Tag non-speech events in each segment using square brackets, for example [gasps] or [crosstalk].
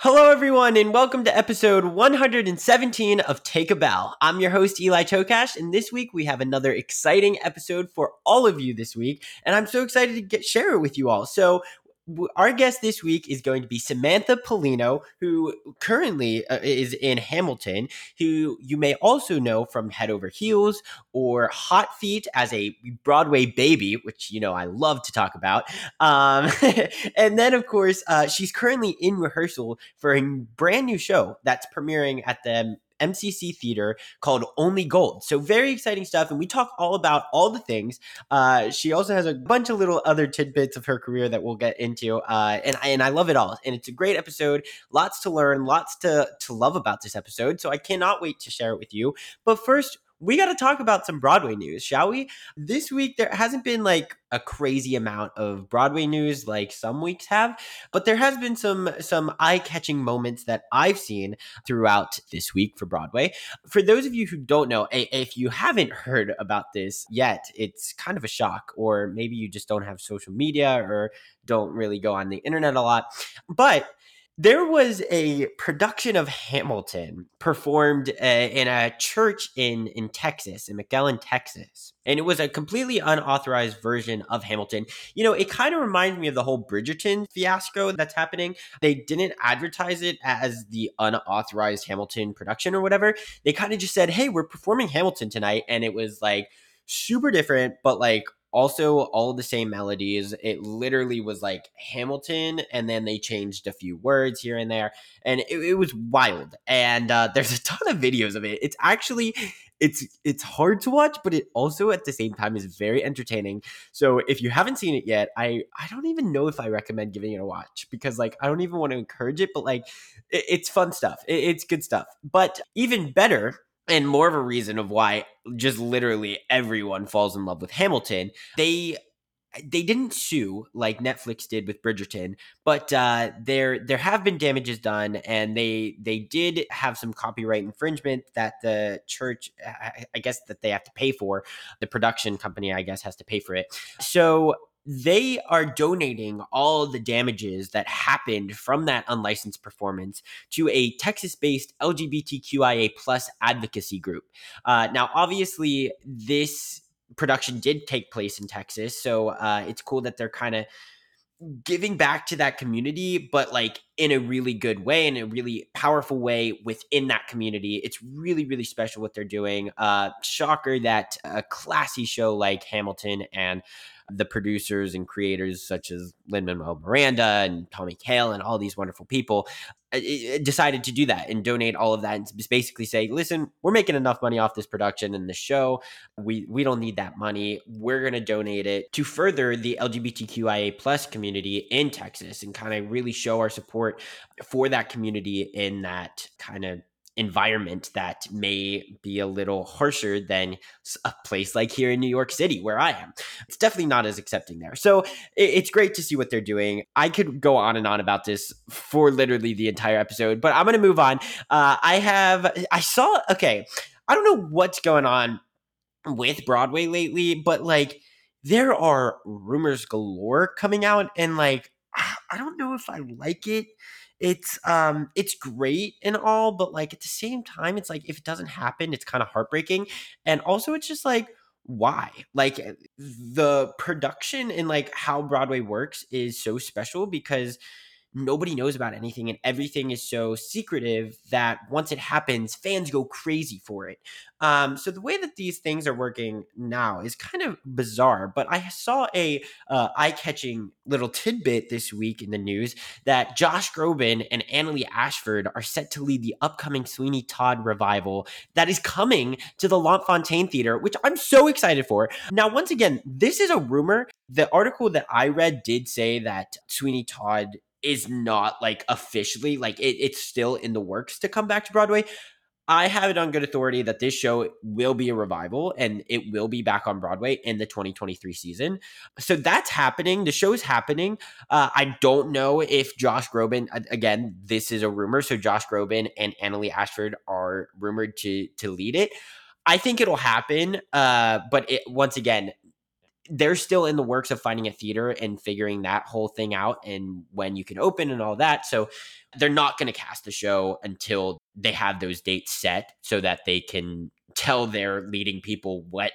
Hello, everyone, and welcome to episode 117 of Take a Bow. I'm your host, Eli Tokash, and this week we have another exciting episode for all of you this week, and I'm so excited to get share it with you all. So, our guest this week is going to be Samantha Pollino, who currently uh, is in Hamilton, who you may also know from Head Over Heels or Hot Feet as a Broadway baby, which you know I love to talk about. Um, [laughs] and then, of course, uh, she's currently in rehearsal for a brand new show that's premiering at the MCC Theater called Only Gold. So very exciting stuff, and we talk all about all the things. Uh, she also has a bunch of little other tidbits of her career that we'll get into, uh, and and I love it all. And it's a great episode, lots to learn, lots to to love about this episode. So I cannot wait to share it with you. But first, we got to talk about some Broadway news, shall we? This week, there hasn't been like a crazy amount of Broadway news like some weeks have, but there has been some some eye-catching moments that I've seen throughout this week for Broadway. For those of you who don't know, if you haven't heard about this yet, it's kind of a shock, or maybe you just don't have social media or don't really go on the internet a lot. But there was a production of Hamilton performed uh, in a church in in Texas, in McAllen, Texas, and it was a completely unauthorized version of Hamilton. You know, it kind of reminds me of the whole Bridgerton fiasco that's happening. They didn't advertise it as the unauthorized Hamilton production or whatever. They kind of just said, "Hey, we're performing Hamilton tonight," and it was like super different, but like also all the same melodies. It literally was like Hamilton, and then they changed a few words here and there, and it, it was wild. And uh, there's a ton of videos of it. It's actually it's it's hard to watch, but it also at the same time is very entertaining. So if you haven't seen it yet, I I don't even know if I recommend giving it a watch because like I don't even want to encourage it, but like it, it's fun stuff. It, it's good stuff. But even better and more of a reason of why just literally everyone falls in love with Hamilton. They they didn't sue like Netflix did with Bridgerton, but uh, there there have been damages done, and they they did have some copyright infringement that the church, I guess, that they have to pay for. The production company, I guess, has to pay for it. So they are donating all the damages that happened from that unlicensed performance to a Texas-based LGBTQIA plus advocacy group. Uh, now, obviously, this production did take place in Texas, so uh, it's cool that they're kind of giving back to that community, but like in a really good way, in a really powerful way within that community. It's really, really special what they're doing. Uh, shocker that a classy show like Hamilton and the producers and creators such as Lin Manuel Miranda and Tommy Kail and all these wonderful people uh, decided to do that and donate all of that and basically say, listen, we're making enough money off this production and the show. We we don't need that money. We're gonna donate it to further the LGBTQIA plus community in Texas and kind of really show our support for that community in that kind of environment that may be a little harsher than a place like here in New York City, where I am. It's definitely not as accepting there. So it's great to see what they're doing. I could go on and on about this for literally the entire episode, but I'm going to move on. Uh, I have, I saw, okay, I don't know what's going on with Broadway lately, but like, there are rumors galore coming out, and like, I don't know if I like it it's um it's great and all but like at the same time it's like if it doesn't happen it's kind of heartbreaking and also it's just like why? Like eh, the production and like how broadway works is so special because nobody knows about anything and everything is so secretive that once it happens, fans go crazy for it. Um, so the way that these things are working now is kind of bizarre, but I saw a uh, eye-catching little tidbit this week in the news that Josh Groban and Annaleigh Ashford are set to lead the upcoming Sweeney Todd revival that is coming to the Lunt-Fontanne Theater, which I'm so excited for. Now, once again, this is a rumor. The article that I read did say that Sweeney Todd is not like officially like it, it's still in the works to come back to Broadway. I have it on good authority that this show will be a revival and it will be back on Broadway in the 2023 season. So that's happening. The show is happening. Uh, I don't know if Josh Groban, again, this is a rumor. So Josh Groban and Annaleigh Ashford are rumored to to lead it. I think it'll happen. Uh, but it, once again, they're still in the works of finding a theater and figuring that whole thing out and when you can open and all that. So they're not going to cast the show until they have those dates set so that they can tell their leading people what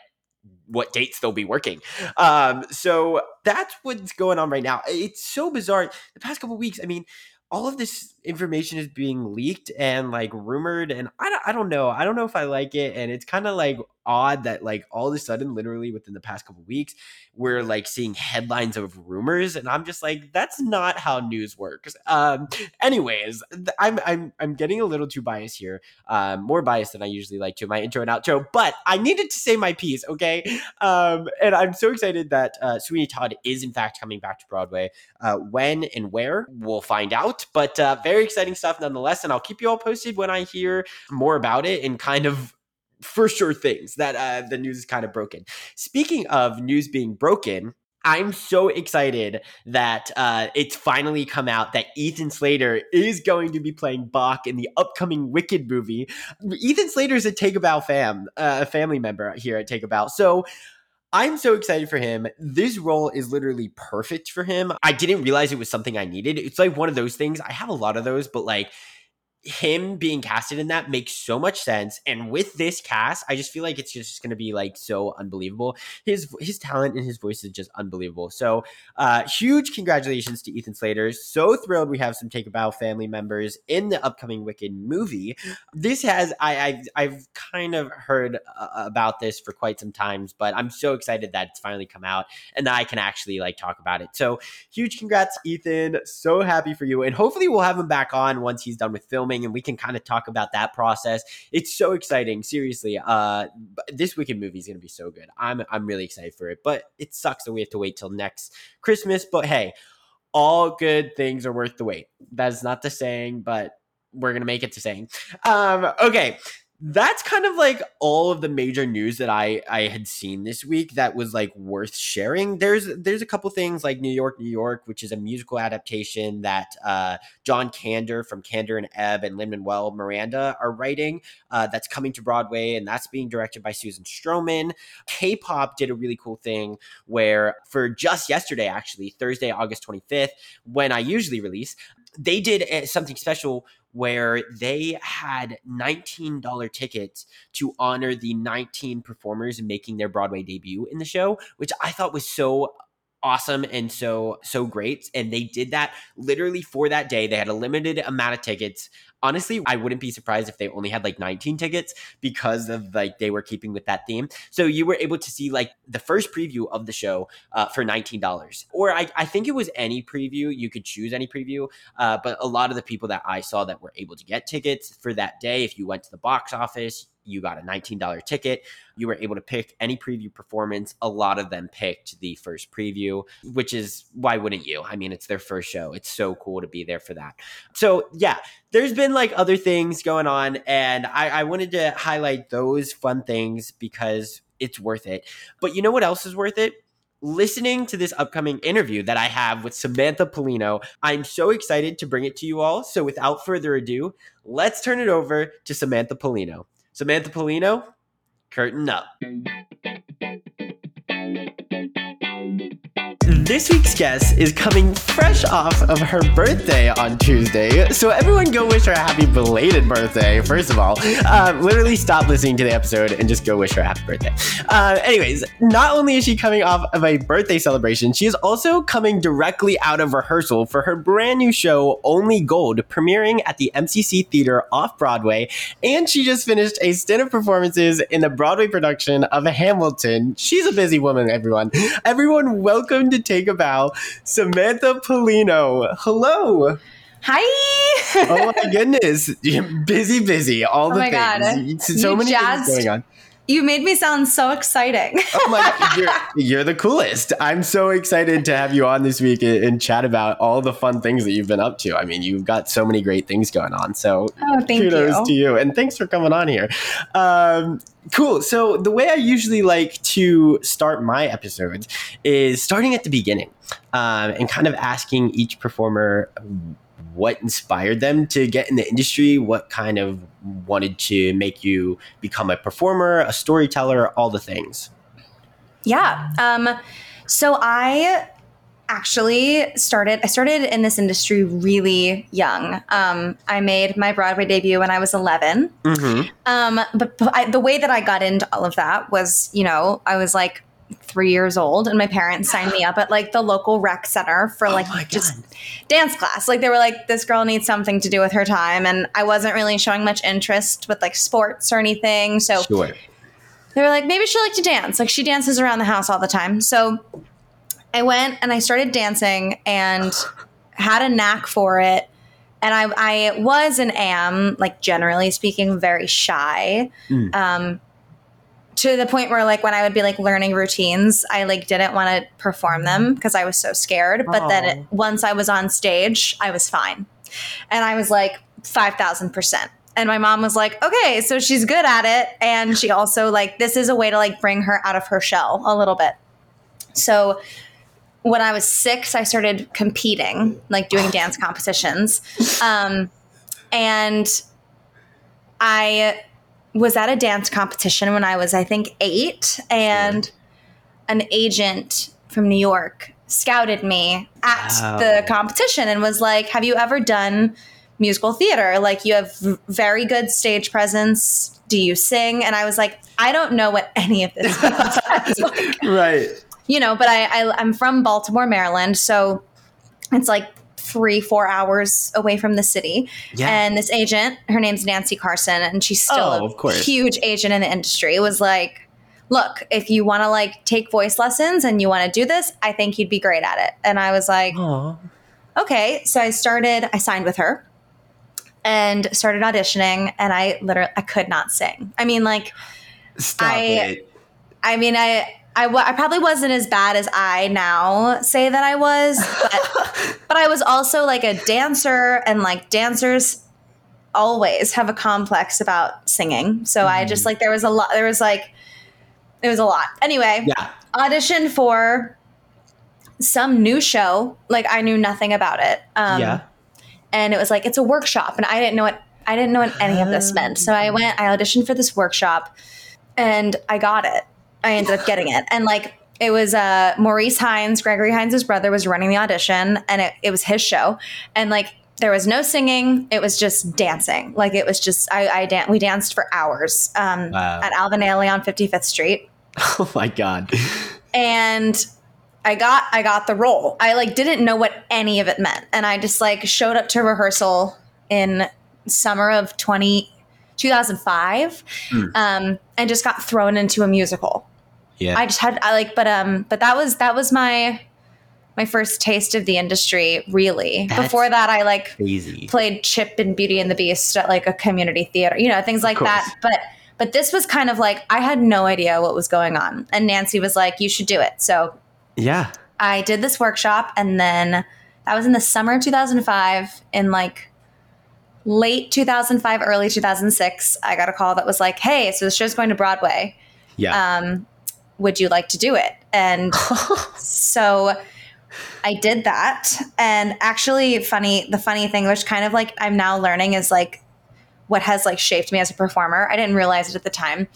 what dates they'll be working. Um, so that's what's going on right now. It's so bizarre. The past couple weeks, I mean, all of this information is being leaked and like rumored and I don't, I don't know i don't know if i like it and it's kind of like odd that like all of a sudden literally within the past couple weeks we're like seeing headlines of rumors and i'm just like that's not how news works um anyways i'm i'm i'm getting a little too biased here um more biased than i usually like to my intro and outro but i needed to say my piece okay um and i'm so excited that uh sweeney todd is in fact coming back to broadway uh when and where we'll find out but uh very exciting stuff nonetheless. And I'll keep you all posted when I hear more about it and kind of for sure things that uh, the news is kind of broken. Speaking of news being broken, I'm so excited that uh, it's finally come out that Ethan Slater is going to be playing Boq in the upcoming Wicked movie. Ethan Slater is a Take a Bow fam, uh, a family member here at Take a Bow. So I'm so excited for him. This role is literally perfect for him. I didn't realize it was something I needed. It's like one of those things. I have a lot of those, but like him being casted in that makes so much sense and with this cast i just feel like it's just going to be like so unbelievable. His his talent and his voice is just unbelievable. So uh huge congratulations to ethan slater. So thrilled we have some take a bow family members in the upcoming wicked movie. This has i i've, I've kind of heard uh, about this for quite some times but i'm so excited that it's finally come out and i can actually like talk about it. So huge congrats ethan. So happy for you and hopefully we'll have him back on once he's done with filming and we can kind of talk about that process. It's so exciting, seriously. Uh, this Wicked movie is going to be so good. I'm I'm really excited for it, but it sucks that we have to wait till next Christmas. But hey, all good things are worth the wait. That's not the saying, but we're gonna make it to saying. Um, okay, that's kind of like all of the major news that I I had seen this week that was like worth sharing. There's there's a couple things like New York, New York, which is a musical adaptation that uh, John Kander from Kander and Ebb and Lin Manuel Miranda are writing. Uh, that's coming to Broadway, and that's being directed by Susan Stroman. K-pop did a really cool thing where for just yesterday, actually Thursday, August 25th, when I usually release, they did uh, something special where they had $19 tickets to honor the 19 performers making their Broadway debut in the show, which I thought was so awesome and so so great and they did that literally for that day. They had a limited amount of tickets. Honestly i wouldn't be surprised if they only had like 19 tickets because of like they were keeping with that theme. So you were able to see like the first preview of the show uh, for $19 or I, I think it was any preview. You could choose any preview uh, but a lot of the people that i saw that were able to get tickets for that day if you went to the box office you got a $19 ticket. You were able to pick any preview performance. A lot of them picked the first preview, which is why wouldn't you? I mean, it's their first show. It's so cool to be there for that. So, yeah, there's been like other things going on, and I, I wanted to highlight those fun things because it's worth it. But you know what else is worth it? listening to this upcoming interview that I have with Samantha Pollino. I'm so excited to bring it to you all. So without further ado, let's turn it over to Samantha Pollino. Samantha Pollino, curtain up. This week's guest is coming fresh off of her birthday on Tuesday. So, everyone go wish her a happy belated birthday, first of all. Uh, literally stop listening to the episode and just go wish her a happy birthday. Uh, anyways, not only is she coming off of a birthday celebration, she is also coming directly out of rehearsal for her brand new show, Only Gold, premiering at the MCC Theater off Broadway. And she just finished a stint of performances in the Broadway production of Hamilton. She's a busy woman, everyone. Everyone, welcome to Take a Bow, Samantha Pollino. Hello. Hi. oh my goodness. [laughs] busy, busy. All oh the my things. God. So you many things going on. You made me sound so exciting. [laughs] oh my you're, you're the coolest. I'm so excited to have you on this week and, and, chat about all the fun things that you've been up to. I mean, you've got so many great things going on. So oh, thank kudos you. to you. And thanks for coming on here. Um, cool. So the way I usually like to start my episodes is starting at the beginning um, and kind of asking each performer what inspired them to get in the industry, what kind of wanted to make you become a performer, a storyteller, all the things. Yeah. Um, so I actually started i started in this industry really young um, i made my broadway debut when i was 11 mm-hmm. um, but, but I, the way that i got into all of that was you know i was like three years old and my parents signed me up at like the local rec center for like oh just dance class. Like they were like this girl needs something to do with her time and i wasn't really showing much interest with like sports or anything so sure. they were like maybe she'll like to dance. Like she dances around the house all the time. So i went and i started dancing and had a knack for it and I, I was and am like generally speaking very shy. Mm. um, to the point where like when I would be like learning routines, I like didn't want to perform them because I was so scared. But Aww. then it, once I was on stage, I was fine, and I was like five thousand percent. And my mom was like, "Okay, so she's good at it, and she also like this is a way to like bring her out of her shell a little bit." So when I was six, I started competing, like doing dance [laughs] competitions, um, and I was at a dance competition when I was, I think, eight, and sure. an agent from New York scouted me at wow. the competition and was like, Have you ever done musical theater? Like, you have very good stage presence. Do you sing? And I was like, I don't know what any of this [laughs] means. [laughs] like, right. You know, but I, I, I'm from Baltimore, Maryland. So it's like three, four hours away from the city. Yeah. And this agent, her name's Nancy Carson, and she's still oh, a huge agent in the industry, was like, look, if you want to like take voice lessons and you want to do this, I think you'd be great at it. And I was like, Aww. okay. So I started, I signed with her and started auditioning and I literally, I could not sing. I mean, like, Stop I, it. I mean, I, I, w- I probably wasn't as bad as I now say that I was, but, [laughs] but I was also like a dancer, and like dancers always have a complex about singing. So mm. I just mm-hmm. like there was a lot. There was like it was a lot. Anyway, yeah. auditioned for some new show. Like I knew nothing about it. Um, yeah, and it was like it's a workshop, and I didn't know what I didn't know what any of this meant. So I [gasps] went. I auditioned for this workshop, and I got it I ended up getting it. And like it was uh, Maurice Hines, Gregory Hines' brother, was running the audition, and it, it was his show. And like there was no singing; it was just dancing. Like it was just I, I dan- we danced for hours um, wow. at Alvin Ailey on Fifty Fifth Street. [laughs] Oh my god! And I got I got the role. I like didn't know what any of it meant, and I just like showed up to rehearsal in summer of 20, 2005 mm. um, and just got thrown into a musical yeah. I just had I like but um but that was that was my my first taste of the industry really. That's Before that I like crazy. played Chip and Beauty and the Beast at like a community theater, you know, things like that. But but this was kind of like I had no idea what was going on. And Nancy was like, You should do it. So Yeah. I did this workshop and then that was in the summer of 2005 in like late 2005 early 2006 i got a call that was like hey so the show's going to broadway yeah um, would you like to do it? And [laughs] so I did that. And actually, funny, the funny thing, which kind of like I'm now learning is like what has like shaped me as a performer. I didn't realize it at the time.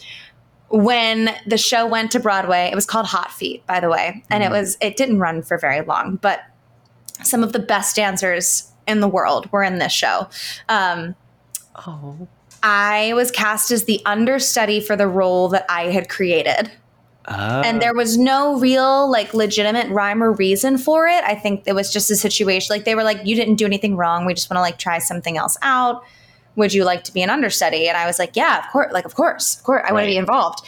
when the show went to Broadway, it was called Hot Feet, by the way, and it was it didn't run for very long, but some of the best dancers in the world were in this show. Um, Oh. I was cast as the understudy for the role that I had created. Oh. and there was no real like legitimate rhyme or reason for it. I think it was just a situation like they were like you didn't do anything wrong. We just want to like try something else out. Would you like to be an understudy? And i was like yeah of course like of course of course i want to be involved.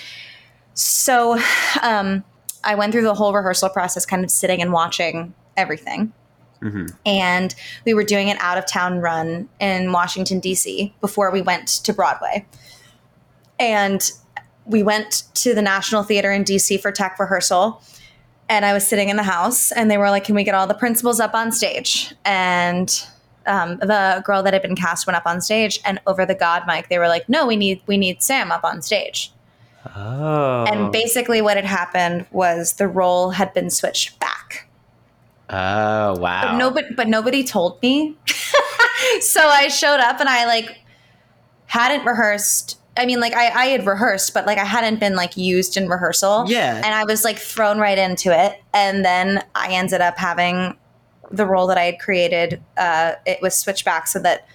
So um i went through the whole rehearsal process kind of sitting and watching everything. Mhm. and we were doing an out of town run in washington d.c before we went to broadway. And we went to the National Theater in DC for tech rehearsal. And I was sitting in the house, and they were like, Can we get all the principals up on stage? And um, the girl that had been cast went up on stage, and over the God mic, they were like, "No, we need we need Sam up on stage." Oh. And basically, what had happened was the role had been switched back. oh wow. But nobody, but nobody told me. [laughs] so I showed up and I like hadn't rehearsed. I mean, like I, I had rehearsed, but like I hadn't been like used in rehearsal. Yeah. And I was like thrown right into it. And then I ended up having the role that I had created. Uh, it was switched back so that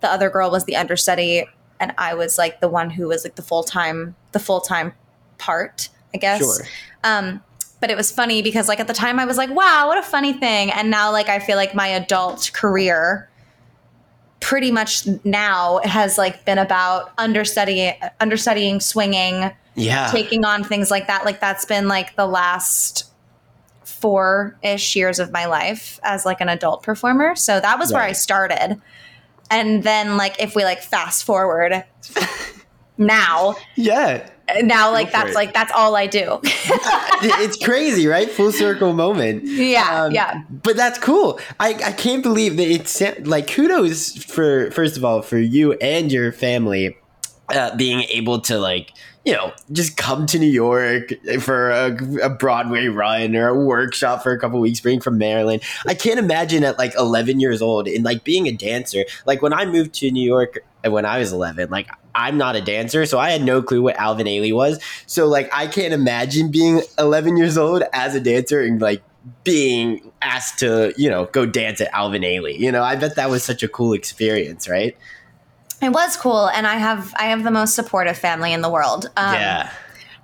the other girl was the understudy and I was like the one who was like the full time, the full time part, I guess. Sure. Um, but it was funny because like at the time I was like, wow, what a funny thing. And now like I feel like my adult career pretty much now has like been about understudying understudying swinging Yeah. taking on things like that like that's been like the last four-ish years of my life as like an adult performer so that was where i started and then like if we like fast forward [laughs] now yeah. Now like that's it. like that's all i do [laughs] [laughs] it's crazy, right? Full circle moment. Yeah, Um, yeah. But that's cool. I, I can't believe that it's like kudos for first of all for you and your family uh, being able to like you know just come to New York for a, a Broadway run or a workshop for a couple weeks, being from Maryland. I can't imagine at like 11 years old and like being a dancer. Like when I moved to New York uh, when I was 11, like I'm not a dancer, so I had no clue what Alvin Ailey was. So like I can't imagine being 11 years old as a dancer and like being asked to you know go dance at Alvin Ailey. You know, I bet that was such a cool experience, right? it was cool and i have i have the most supportive family in the world um, yeah.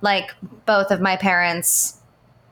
like both of my parents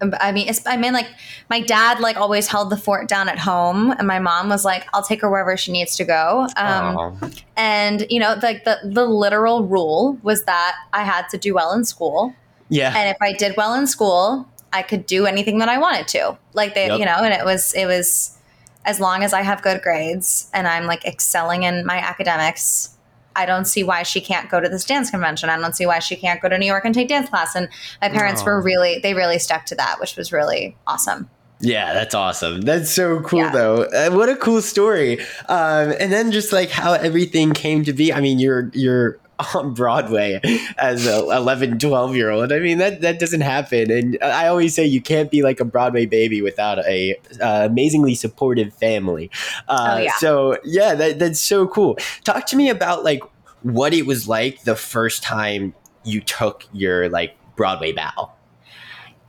i mean it's, i mean like my dad like always held the fort down at home and my mom was like i'll take her wherever she needs to go um, and you know like the, the literal rule was that i had to do well in school yeah. and if i did well in school i could do anything that i wanted to like they Yep. you know and it was it was as long as i have good grades and i'm like excelling in my academics I don't see why she can't go to this dance convention. I don't see why she can't go to New York and take dance class. And my parents Aw. were really, they really stuck to that, which was really awesome. Yeah, that's awesome. That's so cool, Yeah. though. Uh, what a cool story. Um, and then just like how everything came to be. I mean, you're you're [laughs] on Broadway as a 11, 12 year old. I mean, that that doesn't happen. And I always say you can't be like a Broadway baby without a uh, amazingly supportive family. Uh, Oh, yeah. So yeah, that, that's so cool. Talk to me about like what it was like the first time you took your like Broadway bow.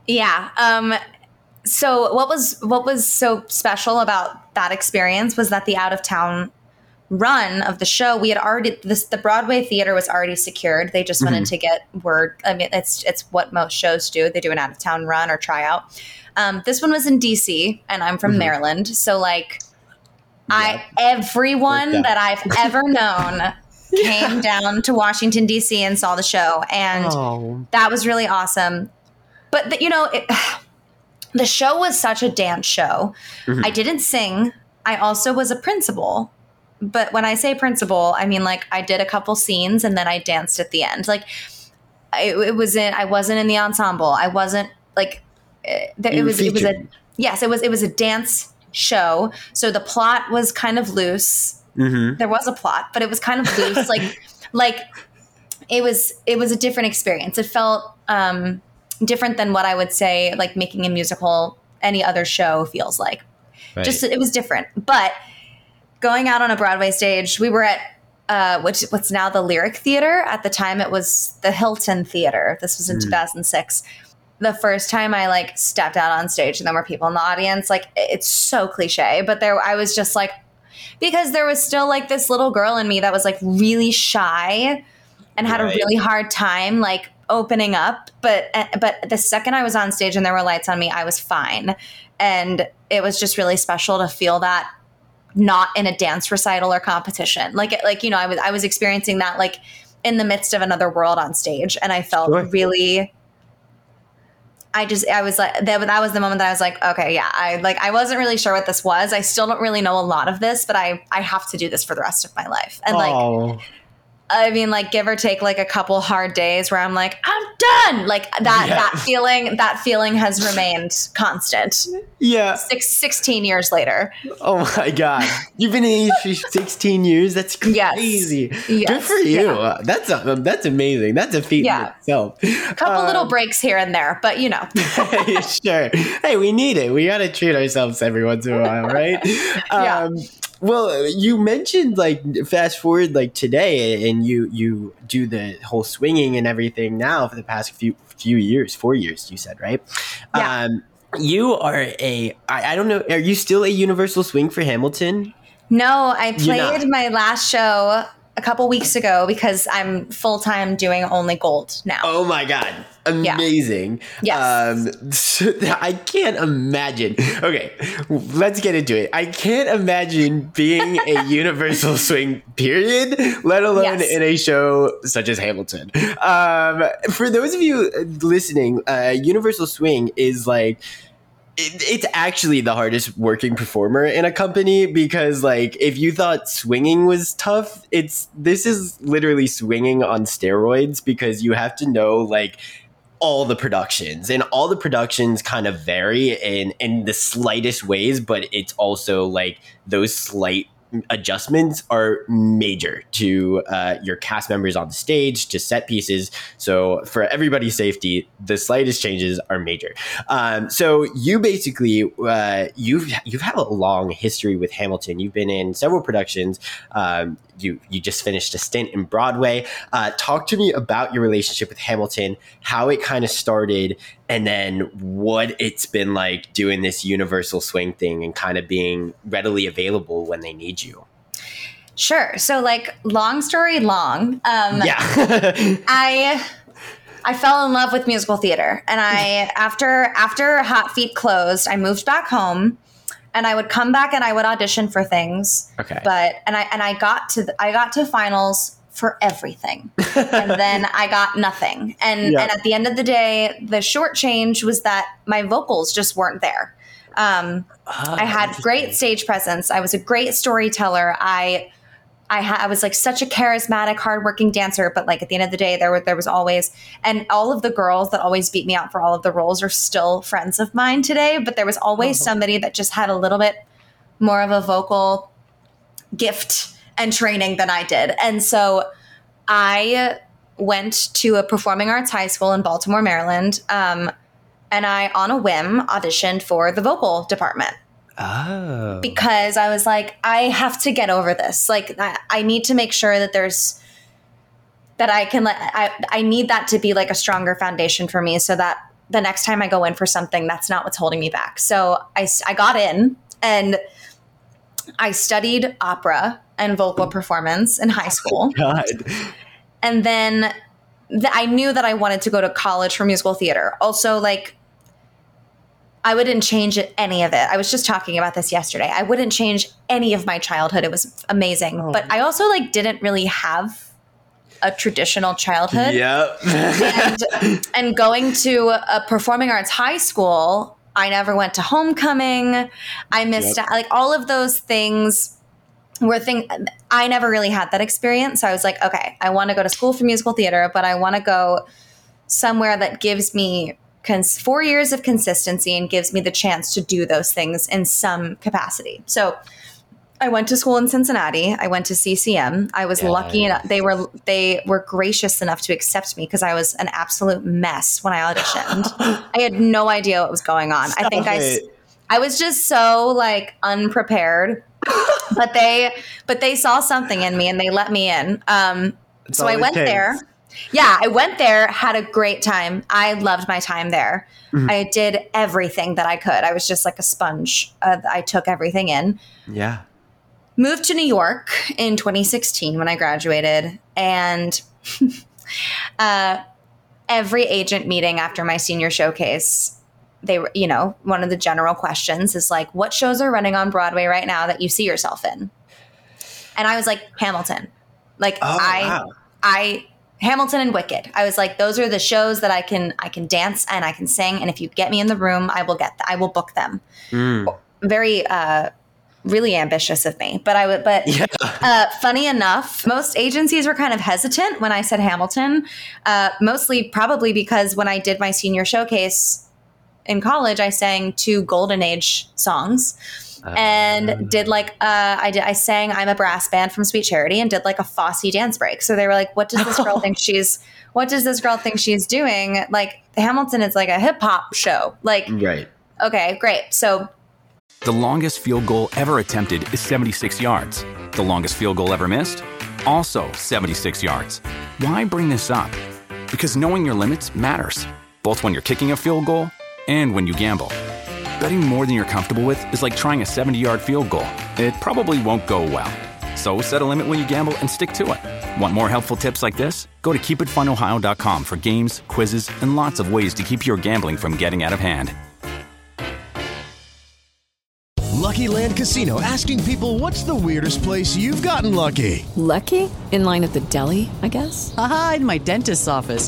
Yeah. Um, so what was what was so special about that experience was that the out of town run of the show we had already this the Broadway theater was already secured. They just wanted mm-hmm. to get word. I mean, it's it's what most shows do. They do an out of town run or tryout. Um, this one was in DC, and I'm from mm-hmm. Maryland, so like. I everyone that I've ever [laughs] known came down to Washington D.C. and saw the show, and Oh, that was really awesome. But the, you know, it, [sighs] the show was such a dance show. Mm-hmm. I didn't sing. I also was a principal. But when I say principal, I mean like I did a couple scenes and then I danced at the end. Like it, it was in. I wasn't in the ensemble. I wasn't like eh, it were was. It was a yes. It was. It was a dance show. So the plot was kind of loose mm-hmm. there was a plot, but it was kind of loose. like, [laughs] like it was it was a different experience. It felt um, different than what I would say like making a musical any other show feels like. Just it was different. But going out on a Broadway stage, we were at uh, which what's now the Lyric Theater. At the time, it was the Hilton Theater. This was in 2006. The first time I like stepped out on stage and there were people in the audience, like it's so cliche, but there I was just like, because there was still like this little girl in me that was like really shy and had Right. a really hard time like opening up. But uh, but the second I was on stage and there were lights on me, I was fine, and it was just really special to feel that not in a dance recital or competition. Like like you know, I was I was experiencing that like in the midst of another world on stage, and I felt Sure. really. I just I was like that, that was the moment that I was like okay yeah I like I wasn't really sure what this was I still don't really know a lot of this but I I have to do this for the rest of my life and like. I mean, like give or take like a couple hard days where I'm like, I'm done. Like that Yeah. that feeling that feeling has remained constant. yeah. Six, 16 years later. Oh my god. You've been in industry 16 years. That's crazy. Yes. Good for you. That's a, that's amazing. That's a feat Yeah. in itself. Couple little Um, breaks here and there, but you know. [laughs] sure. Hey, we need it. We got to treat ourselves every once in a while, right? [laughs] Yeah. Um, well, you mentioned like fast forward like today, and you you do the whole swinging and everything now for the past few few years, four years. You said right? Yeah. Um, you are a I, I don't know. Are you still a Universal Swing for Hamilton? No, I played my last show a couple weeks ago because I'm full time doing only gold now. Oh my god. Yeah. Amazing. Yes. Um, so [laughs] I can't imagine. Okay, let's get into it. I can't imagine being a [laughs] Universal Swing, period, let alone Yes. in a show such as Hamilton. Um, for those of you listening, uh, Universal Swing is like it, it's actually the hardest working performer in a company because like if you thought swinging was tough it's this is literally swinging on steroids because you have to know like all the productions. And all the productions kind of vary in in the slightest ways but it's also like those slight adjustments are major to uh, your cast members on the stage to set pieces so for everybody's safety the slightest changes are major um, so you basically uh, you've you've had a long history with Hamilton. You've been in several productions. Um, you you just finished a stint in Broadway. Uh, talk to me about your relationship with Hamilton, how it kind of started, and then what it's been like doing this Universal Swing thing and kind of being readily available when they need you. Sure. So like long story long. Um Yeah. [laughs] I I fell in love with musical theater, and I after after Hot Feet closed, I moved back home, and I would come back and I would audition for things. Okay. But and I and I got to the, I got to finals for everything, and then I got nothing. And Yeah. and at the end of the day, the short change was that my vocals just weren't there. Um, I had great stage presence. I was a great storyteller. I I, ha- I was like such a charismatic, hardworking dancer, but like at the end of the day, there were there was always, and all of the girls that always beat me out for all of the roles are still friends of mine today. But there was always somebody that just had a little bit more of a vocal gift and training than I did, and so I went to a performing arts high school in Baltimore, Maryland, um, and I on a whim auditioned for the vocal department Oh. because I was like, I have to get over this. Like, I, I need to make sure that there's that I can let I I need that to be like a stronger foundation for me, so that the next time I go in for something, that's not what's holding me back. So I, I got in and I studied opera and vocal performance in high [laughs] oh school God. and then th- I knew that I wanted to go to college for musical theater. Also, like, I wouldn't change any of it. I was just talking about this yesterday. I wouldn't change any of my childhood. It was amazing, oh. but I also like didn't really have a traditional childhood Yep. and, [laughs] and going to a performing arts high school i never went to homecoming i missed Yep. out like all of those things were thing i never really had that experience so i was like okay i want to go to school for musical theater but i want to go somewhere that gives me cons- four years of consistency and gives me the chance to do those things in some capacity so I went to school in Cincinnati. I went to CCM. I was lucky enough. They were they were gracious enough to accept me because I was an absolute mess when I auditioned. [laughs] I had no idea what was going on. I think I s- it. I was just so like unprepared but they but they saw something in me and they let me in. Um, so I went takes. there. Yeah, I went there, had a great time. I loved my time there. Mm-hmm. I did everything that I could. I was just like a sponge. Uh, I took everything in. Yeah. Moved to New York in 2016 when I graduated, and [laughs] uh, every agent meeting after my senior showcase, they were, you know, one of the general questions is like, "What shows are running on Broadway right now that you see yourself in?" And I was like, Hamilton. Like Oh, I, wow. I Hamilton and Wicked. I was like, those are the shows that I can I can dance and I can sing, and if you get me in the room, I will get I will book them. Mm. Very uh really ambitious of me. But I would but Yeah. uh, funny enough, most agencies were kind of hesitant when I said Hamilton, uh, mostly probably because when I did my senior showcase in college, I sang two Golden Age songs and did like uh, I did I sang I'm a brass band from Sweet Charity and did like a Fosse dance break. So they were like, "What does this girl [laughs] think she's? What does this girl think she's doing?" Like Hamilton is like a hip hop show. Like, Right. okay, great. So The longest field goal ever attempted is 76 yards. The longest field goal ever missed? Also 76 yards. Why bring this up? Because knowing your limits matters, both when you're kicking a field goal and when you gamble. Betting more than you're comfortable with is like trying a 70 yard field goal. It probably won't go well. So set a limit when you gamble and stick to it. Want more helpful tips like this? Go to keepitfunohio.com for games, quizzes, and lots of ways to keep your gambling from getting out of hand. Lucky Land Casino asking people what's the weirdest place you've gotten lucky? Lucky? In line at the deli, I guess? Aha, in my dentist's office.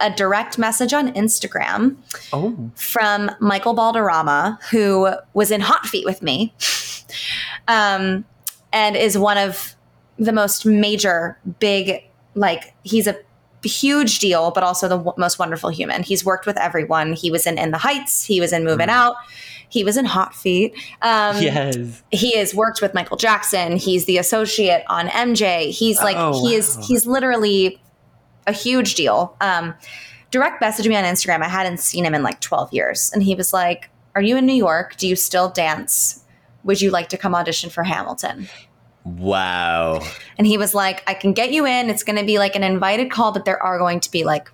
a direct message on Instagram Oh. from Michael Balderrama, who was in Hot Feet with me, um, and is one of the most major, big, like he's a huge deal, but also the w- most wonderful human. He's worked with everyone. He was in In the Heights. He was in Moving Out. He was in Hot Feet. Um, Yes. he has worked with Michael Jackson. He's the associate on MJ. He's like Oh, he is wow. he's literally a huge deal. Um, direct messaged me on Instagram. I hadn't seen him in like 12 years, and he was like, "Are you in New York? Do you still dance? Would you like to come audition for Hamilton?" Wow. And he was like, "I can get you in. It's going to be like an invited call, but there are going to be like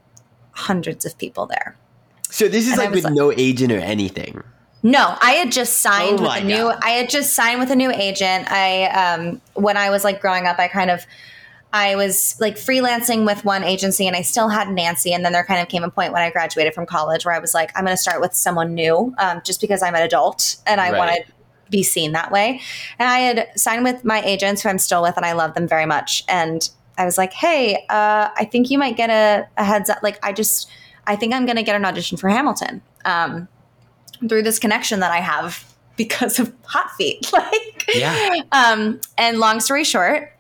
hundreds of people there." So this is And like with like- no agent or anything. No, I had just signed Oh with a new. I had just signed with a new agent. I um when I was like growing up, I kind of I was like freelancing with one agency, and I still had Nancy. And then there kind of came a point when I graduated from college where I was like, I'm going to start with someone new, um, just because I'm an adult and I Right. want to be seen that way. And I had signed with my agents, who I'm still with, and I love them very much. And I was like, Hey, uh, I think you might get a, a heads up. Like, I just, I think I'm going to get an audition for Hamilton. Um, through this connection that I have [laughs] because of Hot Feet. [laughs] like, Yeah. um, and long story short,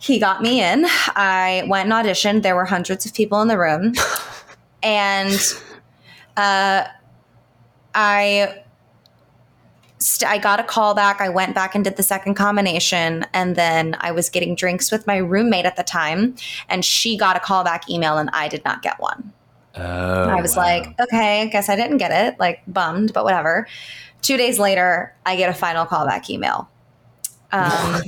he got me in. I went and auditioned. There were hundreds of people in the room, [laughs] and uh, I st- I got a call back. I went back and did the second combination, and then I was getting drinks with my roommate at the time, and she got a callback email, and I did not get one. Oh, I was like, okay, I guess I didn't get it. Like bummed, but whatever. Two days later, I get a final callback email. Um,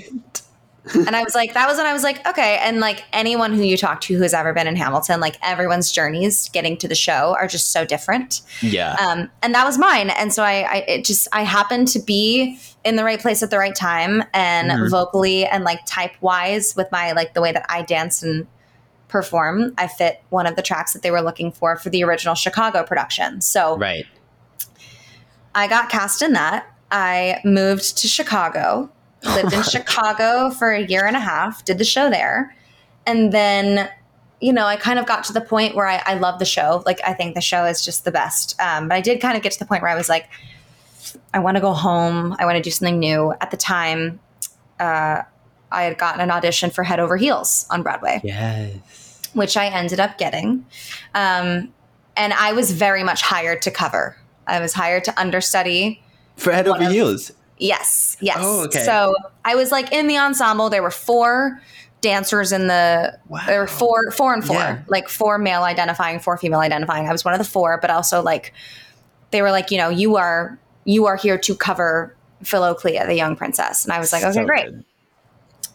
and I was like, that was when I was like, okay. And like anyone who you talk to who has ever been in Hamilton, like everyone's journeys getting to the show are just so different. yeah. Um, and that was mine. And so I, I it just I happened to be in the right place at the right time, and vocally and like type wise with my like the way that I dance and perform, I fit one of the tracks that they were looking for for the original Chicago production. So right. I got cast in that. I moved to Chicago, lived in [laughs] Chicago for a year and a half, did the show there. And then, you know, I kind of got to the point where I, I love the show. Like, I think the show is just the best. Um, but I did kind of get to the point where I was like, I want to go home. I want to do something new. At the time, uh, I had gotten an audition for Head Over Heels on Broadway Yes. which I ended up getting. Um, and I was very much hired to cover. I was hired to understudy. For Head Over Heels. Yes, yes. Oh, okay. So I was like in the ensemble. There were four dancers in the. wow. There were four, four and four, Yeah. like four male identifying, four female identifying. I was one of the four, but also like they were like, you know, you are you are here to cover Philoclea, the young princess, and I was like, okay, So great. good.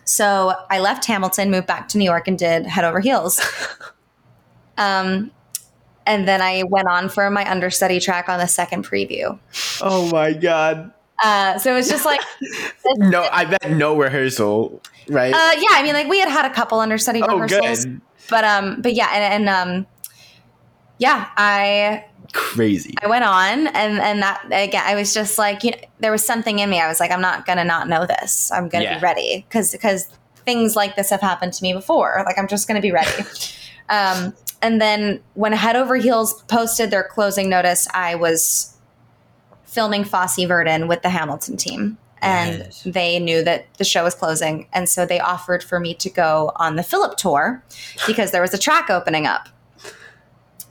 So I left Hamilton, moved back to New York, and did Head Over Heels. [laughs] um, and then I went on for my understudy track on the second preview. Oh my god. Uh, so it was just like, [laughs] No, I bet no rehearsal, right? uh, yeah. I mean, like we had had a couple understudy Oh, rehearsals, good. but um, but yeah, and, and um, yeah, I Crazy. I went on, and and that again, I was just like, you know, there was something in me. I was like, I'm not gonna not know this. I'm gonna Yeah. be ready because because things like this have happened to me before. Like I'm just gonna be ready. [laughs] um, and then when Head Over Heels posted their closing notice, I was filming Fosse Verdon with the Hamilton team. And Yes. they knew that the show was closing. And so they offered for me to go on the Philip tour because there was a track opening up.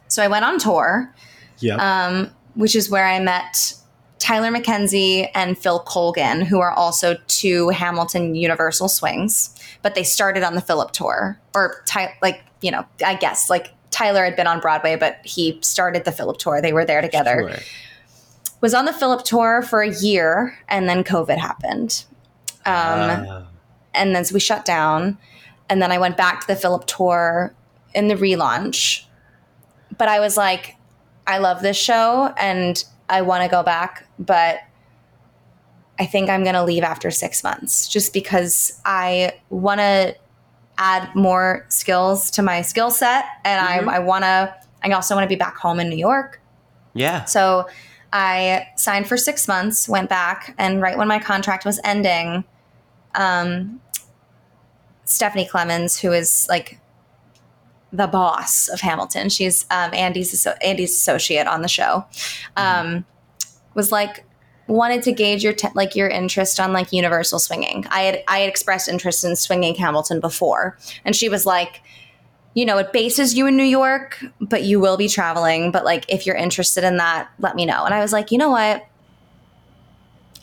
So I went on tour Yeah. um, which is where I met Tyler McKenzie and Phil Colgan, who are also two Hamilton Universal swings, but they started on the Philip tour, or Ty- like you know, I guess like Tyler had been on Broadway, but he started the Philip tour. They were there together. Sure. Was on the Philip tour for a year, and then COVID happened. Um, Wow. and then so we shut down and then i went back to the philip tour in the relaunch but i was like i love this show and i want to go back but i think i'm going to leave after six months just because i want to add more skills to my skill set and Mhm. i, I want to i also want to be back home in new york yeah. so I signed for six months, went back, and right when my contract was ending, um, Stephanie Klemons, who is like the boss of Hamilton, she's um, Andy's Andy's associate on the show, um, was like wanted to gauge your te- like your interest on like universal swinging. I had I had expressed interest in swinging Hamilton before, and she was like you know, it bases you in New York, but you will be traveling. But like, if you're interested in that, let me know. And I was like, you know what?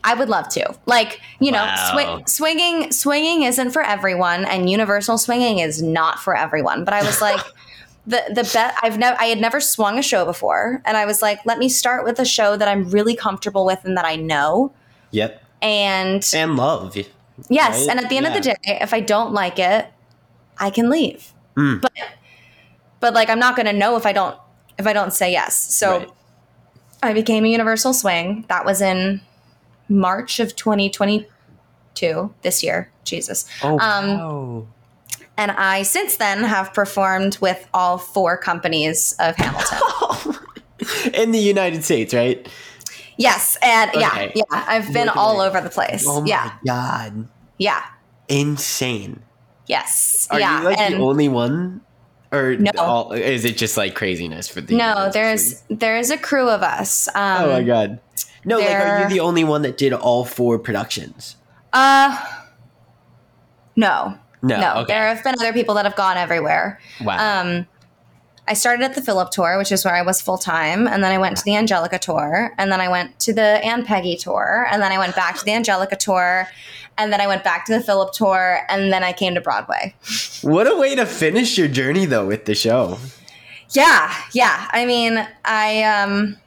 I would love to. Like, you know, Wow. swi- swinging, swinging isn't for everyone, and universal swinging is not for everyone. But I was [laughs] like, the the bet I've never I had never swung a show before, and I was like, let me start with a show that I'm really comfortable with and that I know. Yep. And And love. Yes, right? and at the end of the day, if I don't like it, I can leave. Mm. But but like I'm not going to know if I don't if I don't say yes. So Right. I became a Universal Swing. That was in March of 2022 this year. Jesus. Oh, Um, wow. And I since then have performed with all four companies of Hamilton. [laughs] [laughs] In the United States, right? yes, and yeah, Okay. yeah, I've been all over the place. Oh my yeah. god. Yeah. Insane. Yes. Are yeah. you like and- the only one? Or No. all, is it just like craziness for the No, there's there's a crew of us. Um, Oh my god. No, like are you the only one that did all four productions? Uh, no, No, no. okay. There have been other people that have gone everywhere. Wow. Um, I started at the Philip tour, which is where I was full time, and then I went to the Angelica tour, and then I went to the And Peggy tour, and then I went back to the Angelica tour, and then I went back to the Philip tour, and then I came to Broadway. what a way to finish your journey though with the show. Yeah, yeah. I mean, I um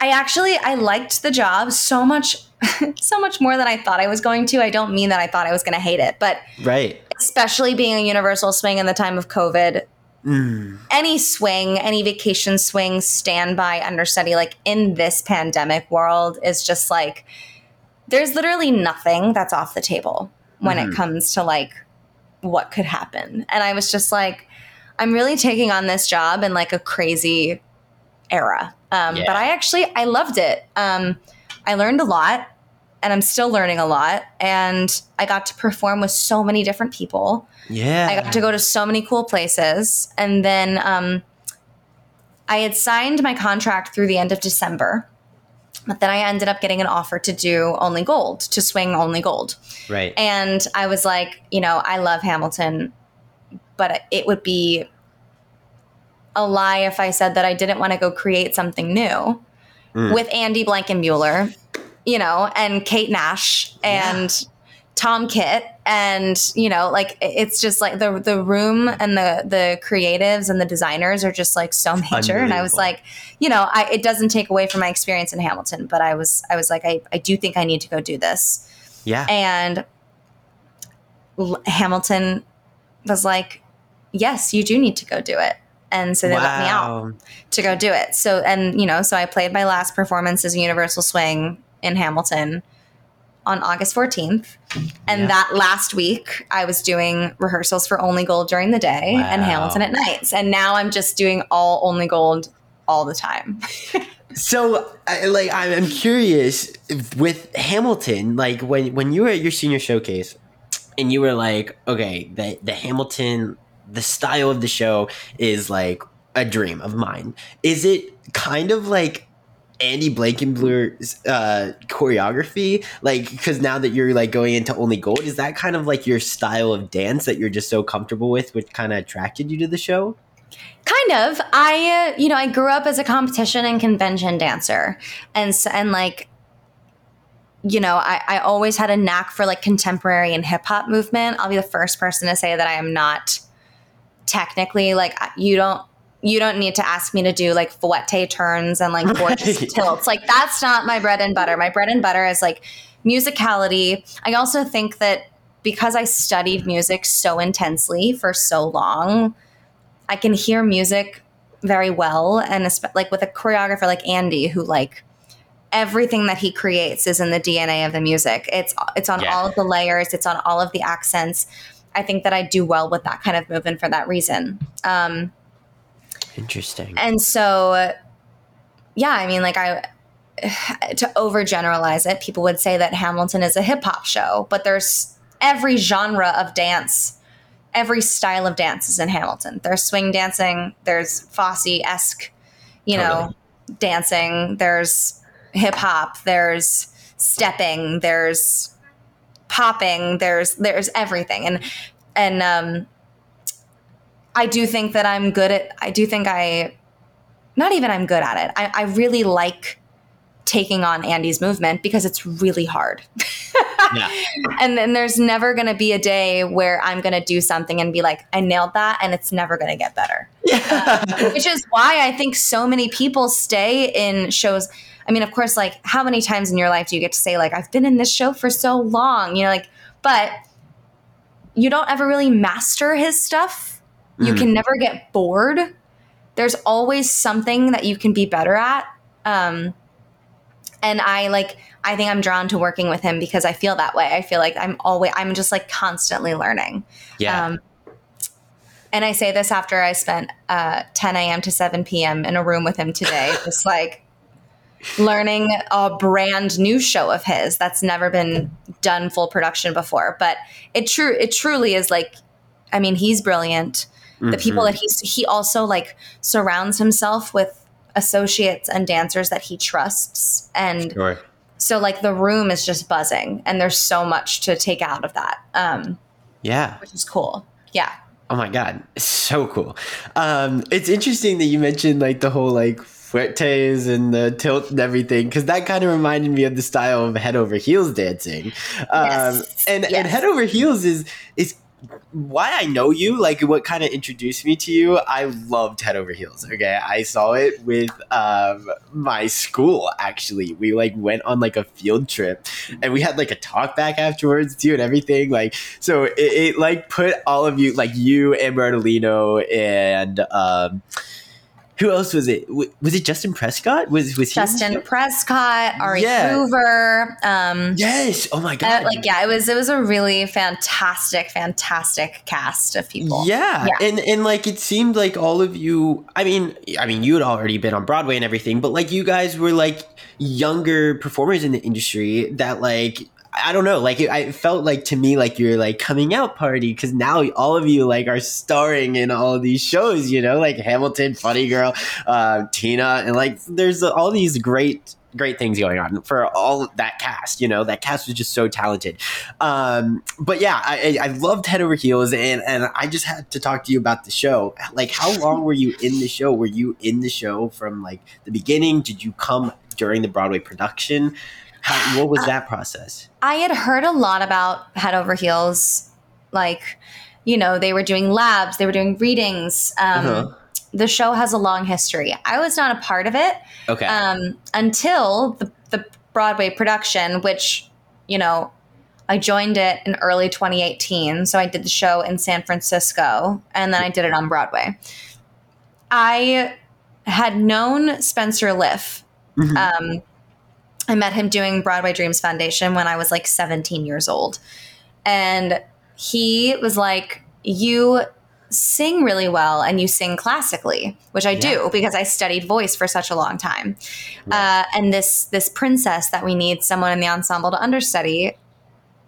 I actually I liked the job so much [laughs] so much more than I thought I was going to. I don't mean that I thought I was going to hate it, but Right. especially being a universal swing in the time of COVID, Mm. any swing, any vacation swing, standby, understudy, like in this pandemic world is just like there's literally nothing that's off the table when Mhm. it comes to like what could happen. And I was just like, I'm really taking on this job in like a crazy era. Um, Yeah. But I actually I loved it. Um, I learned a lot, and I'm still learning a lot. And I got to perform with so many different people. Yeah. I got to go to so many cool places. And then um, I had signed my contract through the end of December. But then I ended up getting an offer to do only gold, to swing only gold. Right. And I was like, you know, I love Hamilton, but it would be a lie if I said that I didn't want to go create something new Mm. with Andy Blankenbuehler, you know, and Kate Nash and Tom Kitt and you know like it's just like the the room and the the creatives and the designers are just like so [laughs] major. And I was like you know I, it doesn't take away from my experience in Hamilton but I was I was like I, I do think I need to go do this. Yeah. and L- Hamilton was like yes you do need to go do it. And so they let me out to go do it. So and you know, so I played my last performance as Universal Swing in Hamilton on August 14th. And Yeah. that last week I was doing rehearsals for Only Gold during the day and Hamilton at nights. And now I'm just doing all Only Gold all the time. [laughs] So, I, like, I'm I'm curious with Hamilton. Like, when when you were at your senior showcase, and you were like, okay, the the Hamilton, the style of the show is like a dream of mine. Is it kind of like Andy Blankenbuehler's uh, choreography? Like, because now that you're like going into Only Gold, is that kind of like your style of dance that you're just so comfortable with, which kind of attracted you to the show? kind of. I uh, you know, I grew up as a competition and convention dancer. And and like you know, I, I always had a knack for like contemporary and hip hop movement. I'll be the first person to say that I am not technically like you don't you don't need to ask me to do like fouette turns and like gorgeous Right. [laughs] tilts. Like that's not my bread and butter. My bread and butter is like musicality. I also think that because I studied music so intensely for so long, I can hear music very well and espe- like with a choreographer like Andy who like everything that he creates is in the DNA of the music. It's it's on Yeah. all of the layers, it's on all of the accents. I think that I do well with that kind of movement for that reason. Um, Interesting. and so, yeah, I mean, like I, [sighs] to overgeneralize it, people would say that Hamilton is a hip hop show, but there's every genre of dance, every style of dance is in Hamilton. There's swing dancing, there's Fosse esque, you know, dancing. There's hip hop. There's stepping. There's popping. There's there's everything, and and um, I do think that I'm good at. I do think I, not even I'm good at it. I, I really like taking on Andy's movement because it's really hard. yeah. [laughs] and then there's never going to be a day where I'm going to do something and be like, I nailed that, and it's never going to get better. Uh, [laughs] which is why I think so many people stay in shows. I mean, of course, like how many times in your life do you get to say like, I've been in this show for so long, you know, like, but you don't ever really master his stuff. You Mhm. can never get bored. There's always something that you can be better at. Um, and I like I think I'm drawn to working with him because I feel that way. I feel like I'm always I'm just like constantly learning. Yeah. Um, and I say this after I spent uh, 10 a.m. to 7 p.m. in a room with him today, [laughs] just like learning a brand new show of his that's never been done full production before. But it true it truly is like, I mean, he's brilliant. The people that he's he also like surrounds himself with associates and dancers that he trusts and Sure. so like the room is just buzzing and there's so much to take out of that um Yeah. which is cool yeah Oh my god, so cool. Um, it's interesting that you mentioned like the whole like fouettes and the tilt and everything because that kind of reminded me of the style of head over heels dancing. Um, Yes, and and head over heels is is why I know you, like what kind of introduced me to you. I loved Head Over Heels. Okay, I saw it with um, my school. Actually, we like went on like a field trip, and we had like a talk back afterwards too, and everything. Like, so it, it like put all of you, like you and Bertolino, and um, who else was it? Was it Justin Prescott? Was was he justin prescott ari Yeah. groover um Yes. Oh my uh, god. like yeah it was it was a really fantastic fantastic cast of people Yeah. Yeah. And and like it seemed like all of you I mean I mean you had already been on Broadway and everything, but like you guys were like younger performers in the industry that like I don't know, like it, I felt like to me like you're like coming out party because now all of you like are starring in all these shows, you know, like Hamilton, Funny Girl, uh, Tina, and like there's all these great great things going on for all that cast. You know, that cast was just so talented. Um, but yeah, I, I loved Head Over Heels, and and I just had to talk to you about the show. Like, how long were you in the show? Were you in the show from like the beginning? Did you come during the Broadway production? How, what was that process? I had heard a lot about Head Over Heels, like you know they were doing labs, they were doing readings. Um, Uh-huh. The show has a long history. I was not a part of it Okay. um, until the, the Broadway production, which, you know, I joined it in early 2018. So I did the show in San Francisco and then I did it on Broadway. I had known Spencer Liff. Um, I met him doing Broadway Dreams Foundation when I was like 17 years old. And he was like, You sing really well and you sing classically, which I do because I studied voice for such a long time. Uh, and this this princess that we need someone in the ensemble to understudy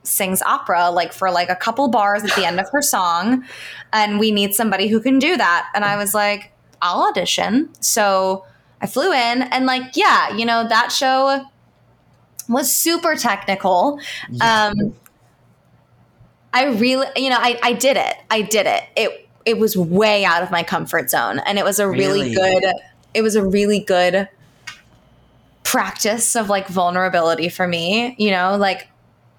sings opera like for like a couple bars at the end of her song. And we need somebody who can do that. And i was like i'll audition. So i flew in and like yeah you know that show was super technical. Um i really you know i i did it. I did it. It it was way out of my comfort zone and it was a really, Really? good it was a really good practice of like vulnerability for me you know? Like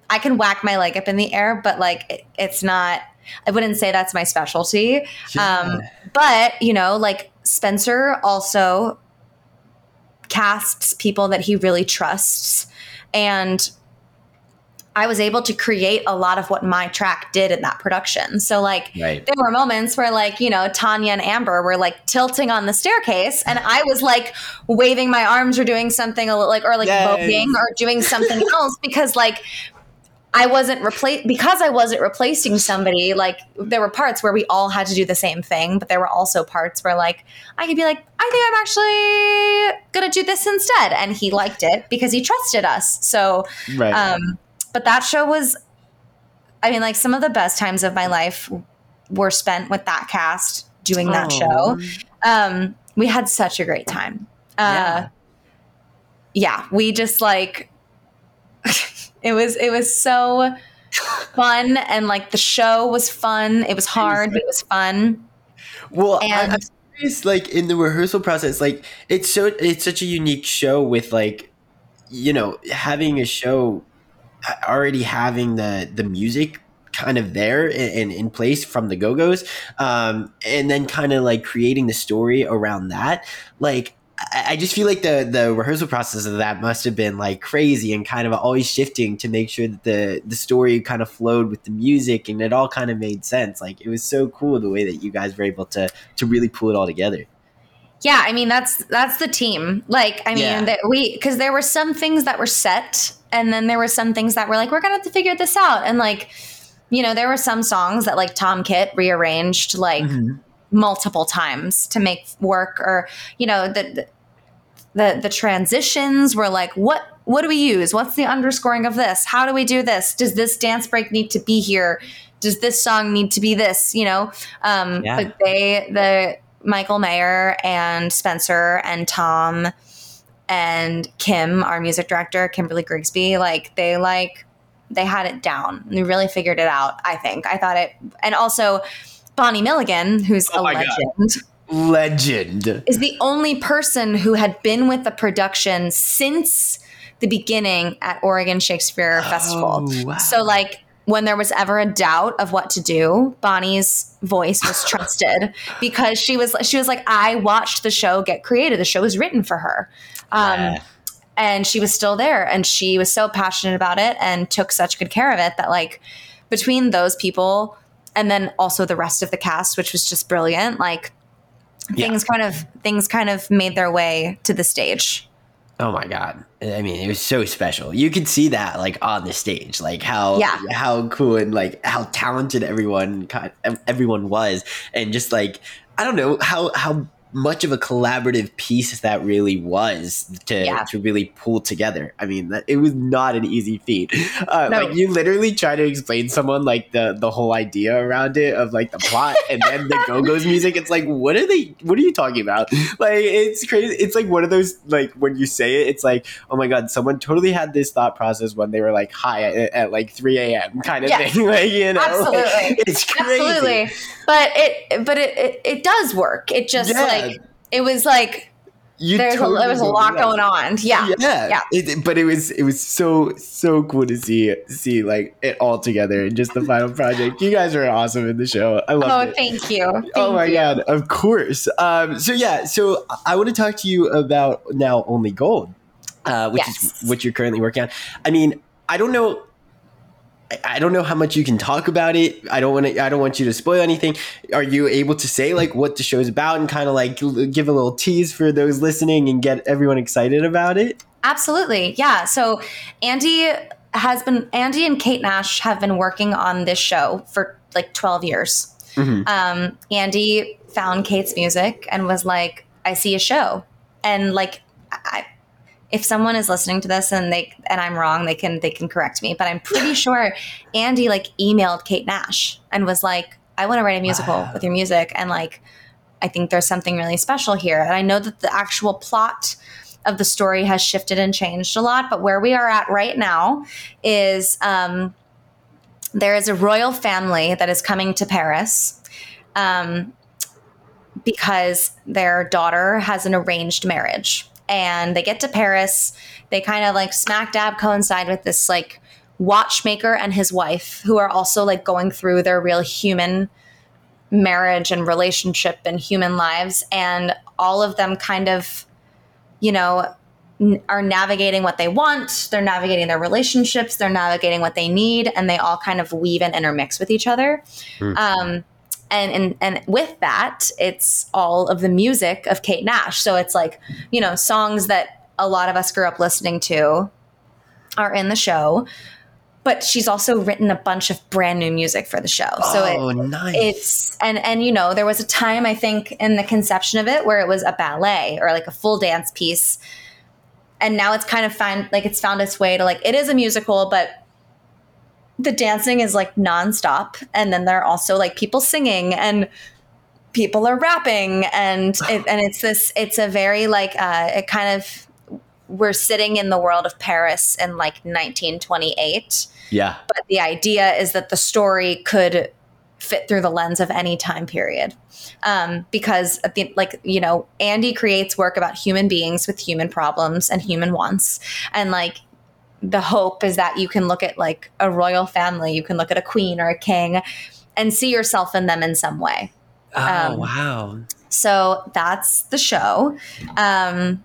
i can whack my leg up in the air but like it, it's not i wouldn't say that's my specialty. Um but you know like spencer also casts people that he really trusts and I was able to create a lot of what my track did in that production. So like Right. there were moments where like, you know, Tanya and Amber were like tilting on the staircase and I was like waving my arms or doing something a little like or like Yes. voguing or doing something [laughs] else because like I wasn't replace because I wasn't replacing somebody. Like there were parts where we all had to do the same thing, but there were also parts where like I could be like, I think I'm actually gonna do this instead, and he liked it because he trusted us. So, Right. um, but that show was, I mean, like some of the best times of my life were spent with that cast doing that show. Um, we had such a great time. Uh, yeah, we just like [laughs] it was it was so fun and like the show was fun. It was hard, but it was fun. Well, And- I'm curious, like in the rehearsal process, like it's so it's such a unique show with like, you know, having a show already having the the music kind of there and in place from the Go Go's, um, and then kind of like creating the story around that, like. I just feel like the the rehearsal process of that must have been like crazy and kind of always shifting to make sure that the the story kind of flowed with the music and it all kind of made sense. Like it was so cool the way that you guys were able to to really pull it all together. Yeah, I mean that's that's the team. Like, I mean, Yeah. that we because there were some things that were set, and then there were some things that were like, we're gonna have to figure this out. And like, you know, there were some songs that like Tom Kitt rearranged like mm-hmm. Multiple times to make work, or you know, the the the transitions were like, what what do we use? What's the underscoring of this? How do we do this? Does this dance break need to be here? Does this song need to be this? You know, um, Yeah. but they the Michael Mayer and Spencer and Tom and Kim, our music director, Kimberly Grigsby, like they like they had it down. They really figured it out. I think. I thought it, and also Bonnie Milligan, who's a my God. legend Legend. is the only person who had been with the production since the beginning at Oregon Shakespeare Festival. wow. So like when there was ever a doubt of what to do, Bonnie's voice was trusted [laughs] because she was she was like I watched the show get created. The show was written for her. Um Yeah. and she was still there and she was so passionate about it and took such good care of it that like between those people and then also the rest of the cast which was just brilliant like things kind of things kind of made their way to the stage Oh my god! I mean, it was so special. You could see that like on the stage, like how Yeah. how cool and like how talented everyone kind everyone was, and just like I don't know how how much of a collaborative piece that really was to, Yeah. to really pull together. I mean, that, it was not an easy feat. [laughs] Uh, No. Like you literally try to explain someone like the the whole idea around it of like the plot [laughs] and then the Go Go's music. It's like, what are they? What are you talking about? Like, it's crazy. It's like one of those like when you say it, it's like, oh my god, someone totally had this thought process when they were like high at, at like three a.m. kind of Yeah. thing. [laughs] Like you know, Absolutely. it's crazy. Absolutely. But it but it, it it does work. It just Yeah. like it was like You there's a, there was a lot believe going on. Yeah. yeah, Yeah. It, but it was it was so so cool to see see like it all together and just the final project. You guys are awesome in the show. I love Oh, it. thank you. oh my you. god! Of course. Um, so yeah, so I want to talk to you about now only gold, uh, which Yes. is what you're currently working on. I mean, I don't know. I- don't know how much you can talk about it. I don't want to. I don't want you to spoil anything. Are you able to say like what the show's about and kind of like give a little tease for those listening and get everyone excited about it? Absolutely. Yeah. So Andy has been Andy and Kate Nash have been working on this show for like 12 years. Um, Andy found Kate's music and was like, I see a show. And like I if someone is listening to this and they and I'm wrong, they can they can correct me. But I'm pretty [laughs] sure Andy like emailed Kate Nash and was like, I want to write a musical with your music. And like I think there's something really special here. And I know that the actual plot of the story has shifted and changed a lot, but where we are at right now is um, there is a royal family that is coming to Paris um, because their daughter has an arranged marriage. And they get to Paris, they kind of like smack dab coincide with this like watchmaker and his wife, who are also like going through their real human marriage and relationship and human lives. And all of them kind of you know, n- are navigating what they want, they're navigating their relationships, they're navigating what they need, and they all kind of weave and intermix with each other. Um, and, and and with that, it's all of the music of Kate Nash. So it's like, you know, songs that a lot of us grew up listening to are in the show. But she's also written a bunch of brand new music for the show. So it, oh, nice. it's and and you know there was a time i think in the conception of it where it was a ballet or like a full dance piece and now it's kind of found like it's found its way to like it is a musical but the dancing is like nonstop and then there are also like people singing and people are rapping and [sighs] it, and it's this it's a very like uh it kind of we're sitting in the world of paris in like 1928 yeah. but the idea is that the story could fit through the lens of any time period um, because at the, like you know andy creates work about human beings with human problems and human wants and like the hope is that you can look at like a royal family you can look at a queen or a king and see yourself in them in some way Oh Um, wow. so that's the show um,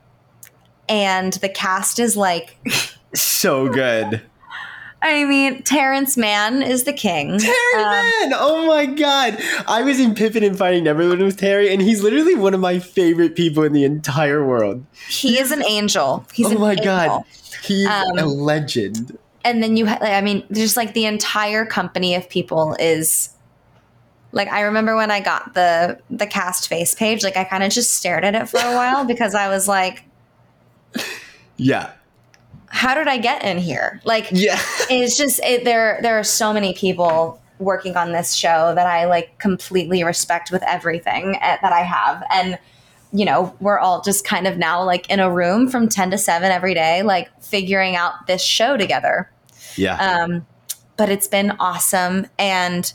and the cast is like [laughs] So good. [laughs] I mean, Terrence Mann is the king. Terry Um, Man! Oh my god. I was in Pippin and Finding Neverland with Terry, and he's literally one of my favorite people in the entire world. he is an angel. He's oh my angel. god. He's Um, a legend. And then you, ha- I mean, just like the entire company of people is like. I remember when I got the the cast face page, like I kind of just stared at it for a while [laughs] because I was like, Yeah. "How did I get in here?" Like, Yeah. [laughs] it's just it, there. There are so many people working on this show that I like completely respect with everything eh, that I have, and you know, we're all just kind of now like in a room from ten to seven every day, like figuring out this show together. Yeah. Um, but it's been awesome, and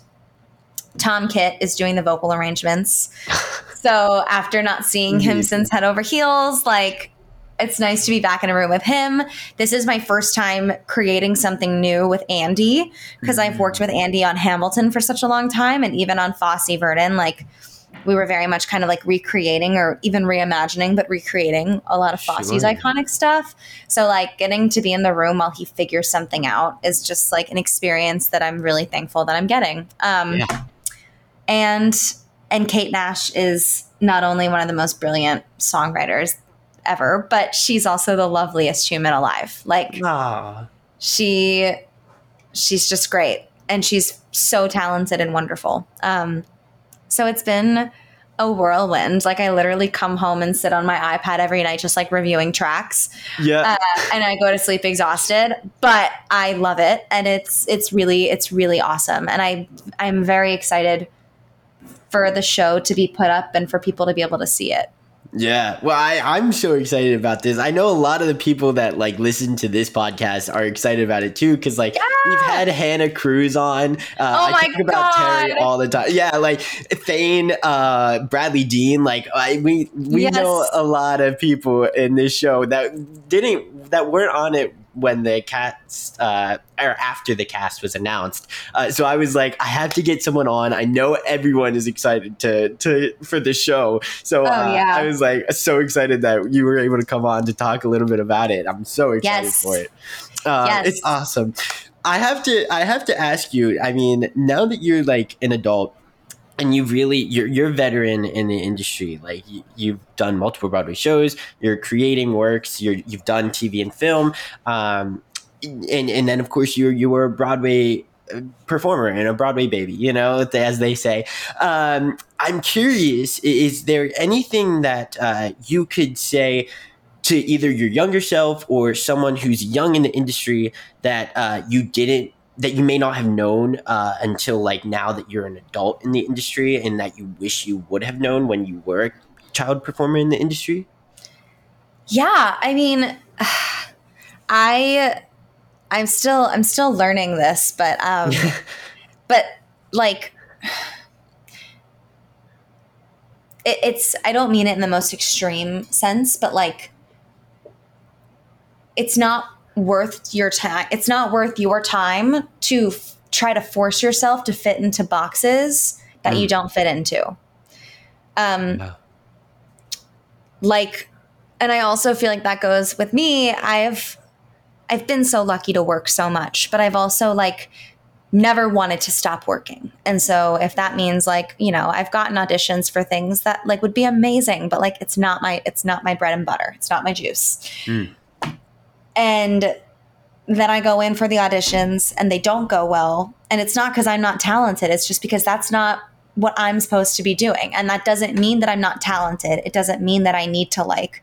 Tom Kitt is doing the vocal arrangements. [laughs] so after not seeing him since Head Over Heels, like it's nice to be back in a room with him. This is my first time creating something new with Andy because I've worked with Andy on Hamilton for such a long time and even on Fosse Verdon. Like we were very much kind of like recreating or even reimagining, but recreating a lot of Fosse's Sure. iconic stuff. So like getting to be in the room while he figures something out is just like an experience that I'm really thankful that I'm getting. Um, Yeah. and and Kate Nash is not only one of the most brilliant songwriters ever, but she's also the loveliest human alive. Like Ah. she she's just great and she's so talented and wonderful. Um, so it's been a whirlwind. Like I literally come home and sit on my iPad every night, just like reviewing tracks. Yeah. Uh, and I go to sleep exhausted, but I love it, and it's it's really it's really awesome, and I I'm very excited for the show to be put up and for people to be able to see it. Yeah, well, I, I'm so excited about this. I know a lot of the people that like listen to this podcast are excited about it too, because like we've had Hannah Cruz on. Uh, Oh I my talk about Terry God. all the time. Yeah, like Thane, uh, Bradley Dean. Like I, we we Yes. know a lot of people in this show that didn't that weren't on it when the cast uh, or after the cast was announced. Uh, so I was like, I have to get someone on. I know everyone is excited to to for the show. So Oh, uh, yeah. I was like so excited that you were able to come on to talk a little bit about it. I'm so excited Yes. for it. Uh, Yes. It's awesome. I have to I have to ask you. I mean, now that you're like an adult and you really you're you're a veteran in the industry. Like you, you've done multiple Broadway shows. You're creating works. You're you've done TV and film. Um, and and then of course you you were a Broadway uh, performer and a Broadway baby, you know, as they say. Um, I'm curious, is there anything that uh, you could say to either your younger self or someone who's young in the industry that uh, you didn't that you may not have known uh, until like now that you're an adult in the industry and that you wish you would have known when you were a child performer in the industry? Yeah, I mean, [sighs] I I'm still I'm still learning this, but um [laughs] but like it, it's I don't mean it in the most extreme sense, but like it's not worth your time. It's not worth your time to f- try to force yourself to fit into boxes that you don't fit into. Um like and I also feel like that goes with me. I've I've been so lucky to work so much, but I've also like never wanted to stop working. And so if that means like, you know, I've gotten auditions for things that like would be amazing, but like it's not my it's not my bread and butter. It's not my juice. And then I go in for the auditions and they don't go well. And it's not because I'm not talented. It's just because that's not what I'm supposed to be doing. And that doesn't mean that I'm not talented. It doesn't mean that I need to like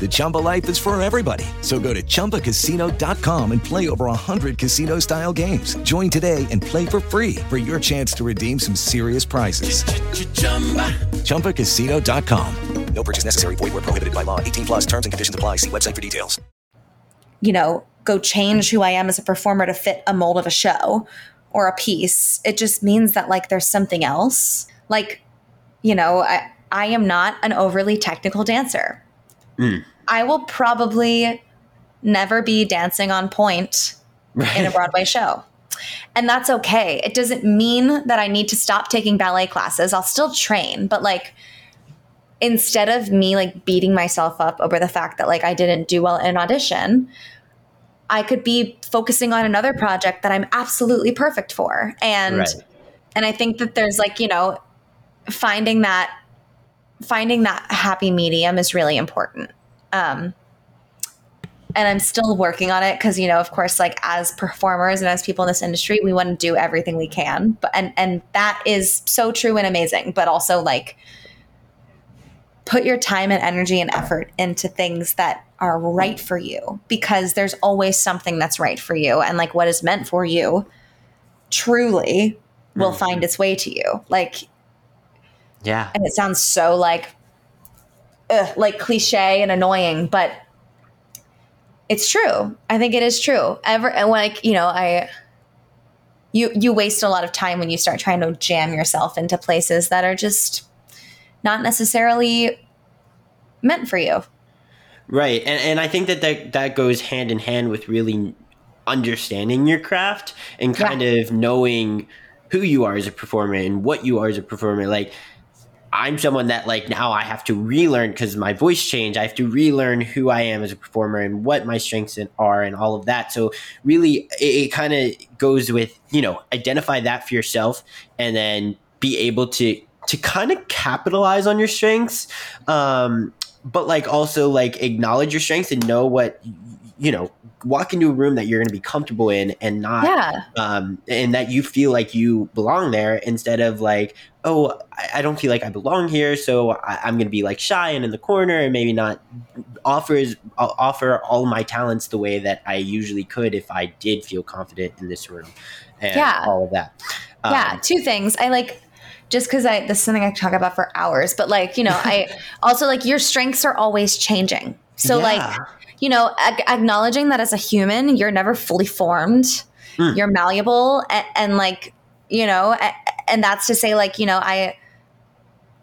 The Chumba life is for everybody. So go to ChumbaCasino.com and play over 100 casino-style games. Join today and play for free for your chance to redeem some serious prizes. ChumbaCasino.com. No purchase necessary. Void were prohibited by law. 18 plus. Terms and conditions apply. See website for details. you know, go change who I am as a performer to fit a mold of a show or a piece. It just means that like there's something else. Like, you know, I I am not an overly technical dancer. Mm. I will probably never be dancing on point in a Broadway show. And that's okay. It doesn't mean that I need to stop taking ballet classes. I'll still train, but like instead of me like beating myself up over the fact that like I didn't do well in an audition, I could be focusing on another project that I'm absolutely perfect for. And Right. and I think that there's like, you know, finding that finding that happy medium is really important. Um and I'm still working on it because you know, of course, like as performers and as people in this industry, we want to do everything we can. But and and that is so true and amazing. But also like put your time and energy and effort into things that are right for you because there's always something that's right for you and like what is meant for you truly will find its way to you like Yeah. and it sounds so like ugh, like cliche and annoying but it's true i think it is true ever and like you know i you you waste a lot of time when you start trying to jam yourself into places that are just not necessarily meant for you Right. And and I think that that, that goes hand in hand with really understanding your craft and kind of knowing who you are as a performer and what you are as a performer. Like I'm someone that like now I have to relearn because my voice changed. I have to relearn who I am as a performer and what my strengths are and all of that. So really, it, it kind of goes with you know identify that for yourself and then be able to to kind of capitalize on your strengths, um, but like also like acknowledge your strengths and know what you know walk into a room that you're going to be comfortable in and not Yeah. um, and that you feel like you belong there instead of like oh i, I don't feel like i belong here so I, i'm going to be like shy and in the corner and maybe not offers I'll offer all my talents the way that i usually could if i did feel confident in this room and Yeah. all of that Um, yeah, two things. I like just because I this is something I talk about for hours, but like you know, I [laughs] also like your strengths are always changing. So Yeah. like you know, ag- acknowledging that as a human, you're never fully formed. Hmm. You're malleable, and, and like you know, a- and that's to say like you know, I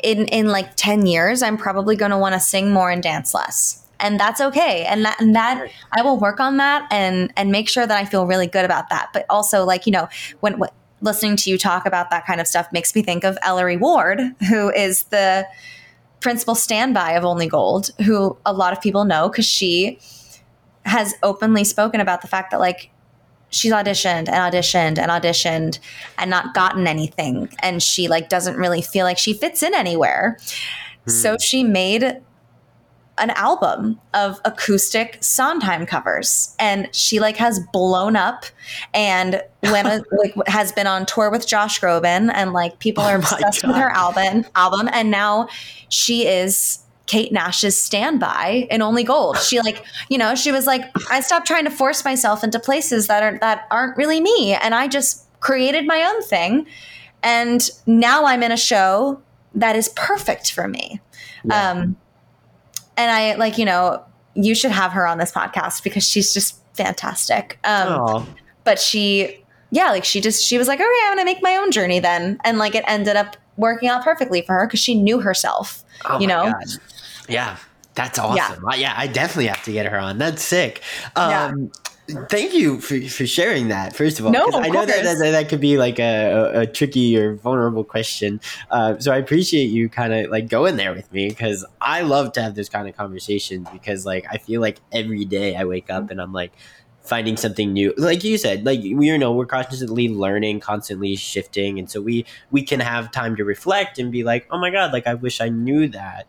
in in like 10 years i'm probably going to want to sing more and dance less and that's okay and that and that i will work on that and and make sure that i feel really good about that but also like you know when what listening to you talk about that kind of stuff makes me think of ellery ward who is the principal standby of only gold who a lot of people know because she has openly spoken about the fact that like she's auditioned and auditioned and auditioned and not gotten anything. And she like doesn't really feel like she fits in anywhere. So hmm. she made an album of acoustic sondheim covers. And she like has blown up. And when a, [laughs] like has been on tour with josh groban. And like people are obsessed with her album album. And now she is Kate Nash's standby in Only Gold. She like, you know, she was like, I stopped trying to force myself into places that aren't that aren't really me, and I just created my own thing. And now I'm in a show that is perfect for me. Um, and I like, you know, you should have her on this podcast because she's just fantastic. Um, but she, yeah, like she just she was like, okay, I'm gonna make my own journey then, and like it ended up working out perfectly for her because she knew herself. Oh you know. God. Yeah, that's awesome. Yeah. yeah, I definitely have to get her on. That's sick. Um, Thank you for, for sharing that. First of all, No, of I know that, that that could be like a, a, a tricky or vulnerable question. Uh, so I appreciate you kind of like going there with me because I love to have this kind of conversation because like I feel like every day I wake up and I'm like finding something new. Like you said, like we you know we're constantly learning, constantly shifting, and so we we can have time to reflect and be like, oh my god, like I wish I knew that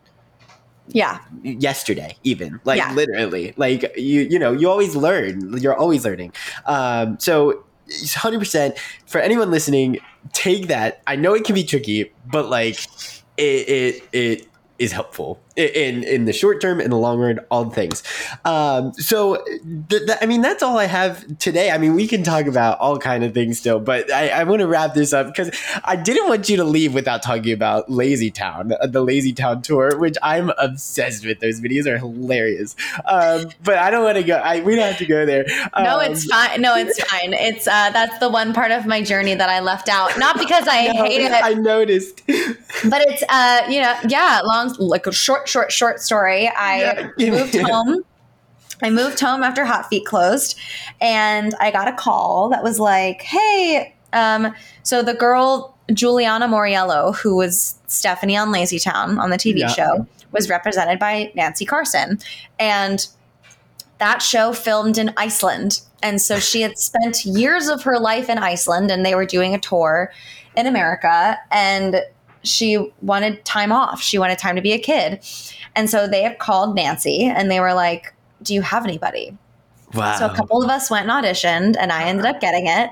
Yeah. yesterday even like Yeah. literally like you you know you always learn you're always learning um so 100% for anyone listening take that i know it can be tricky but like it it, it is helpful in in the short term in the long run all the things um so th- th- i mean that's all i have today i mean we can talk about all kind of things still but i, I want to wrap this up because i didn't want you to leave without talking about lazy town uh, the lazy town tour which i'm obsessed with those videos are hilarious um but i don't want to go I, we don't have to go there No, Um, it's fine. No, it's [laughs] fine. It's uh, that's the one part of my journey that I left out. Not because I [laughs] No, hate it. i noticed [laughs] but it's uh you know yeah long like a short short short story i Yeah. [laughs] moved home i moved home after hot feet closed and i got a call that was like hey um so the girl julianna mauriello who was stephanie on lazy town on the tv Yeah. show was represented by nancy carson and that show filmed in Iceland. And so she had [laughs] spent years of her life in Iceland and they were doing a tour in America and she wanted time off. She wanted time to be a kid. And so they had called Nancy and they were like, Do you have anybody? wow So a couple of us went and auditioned and I ended up getting it.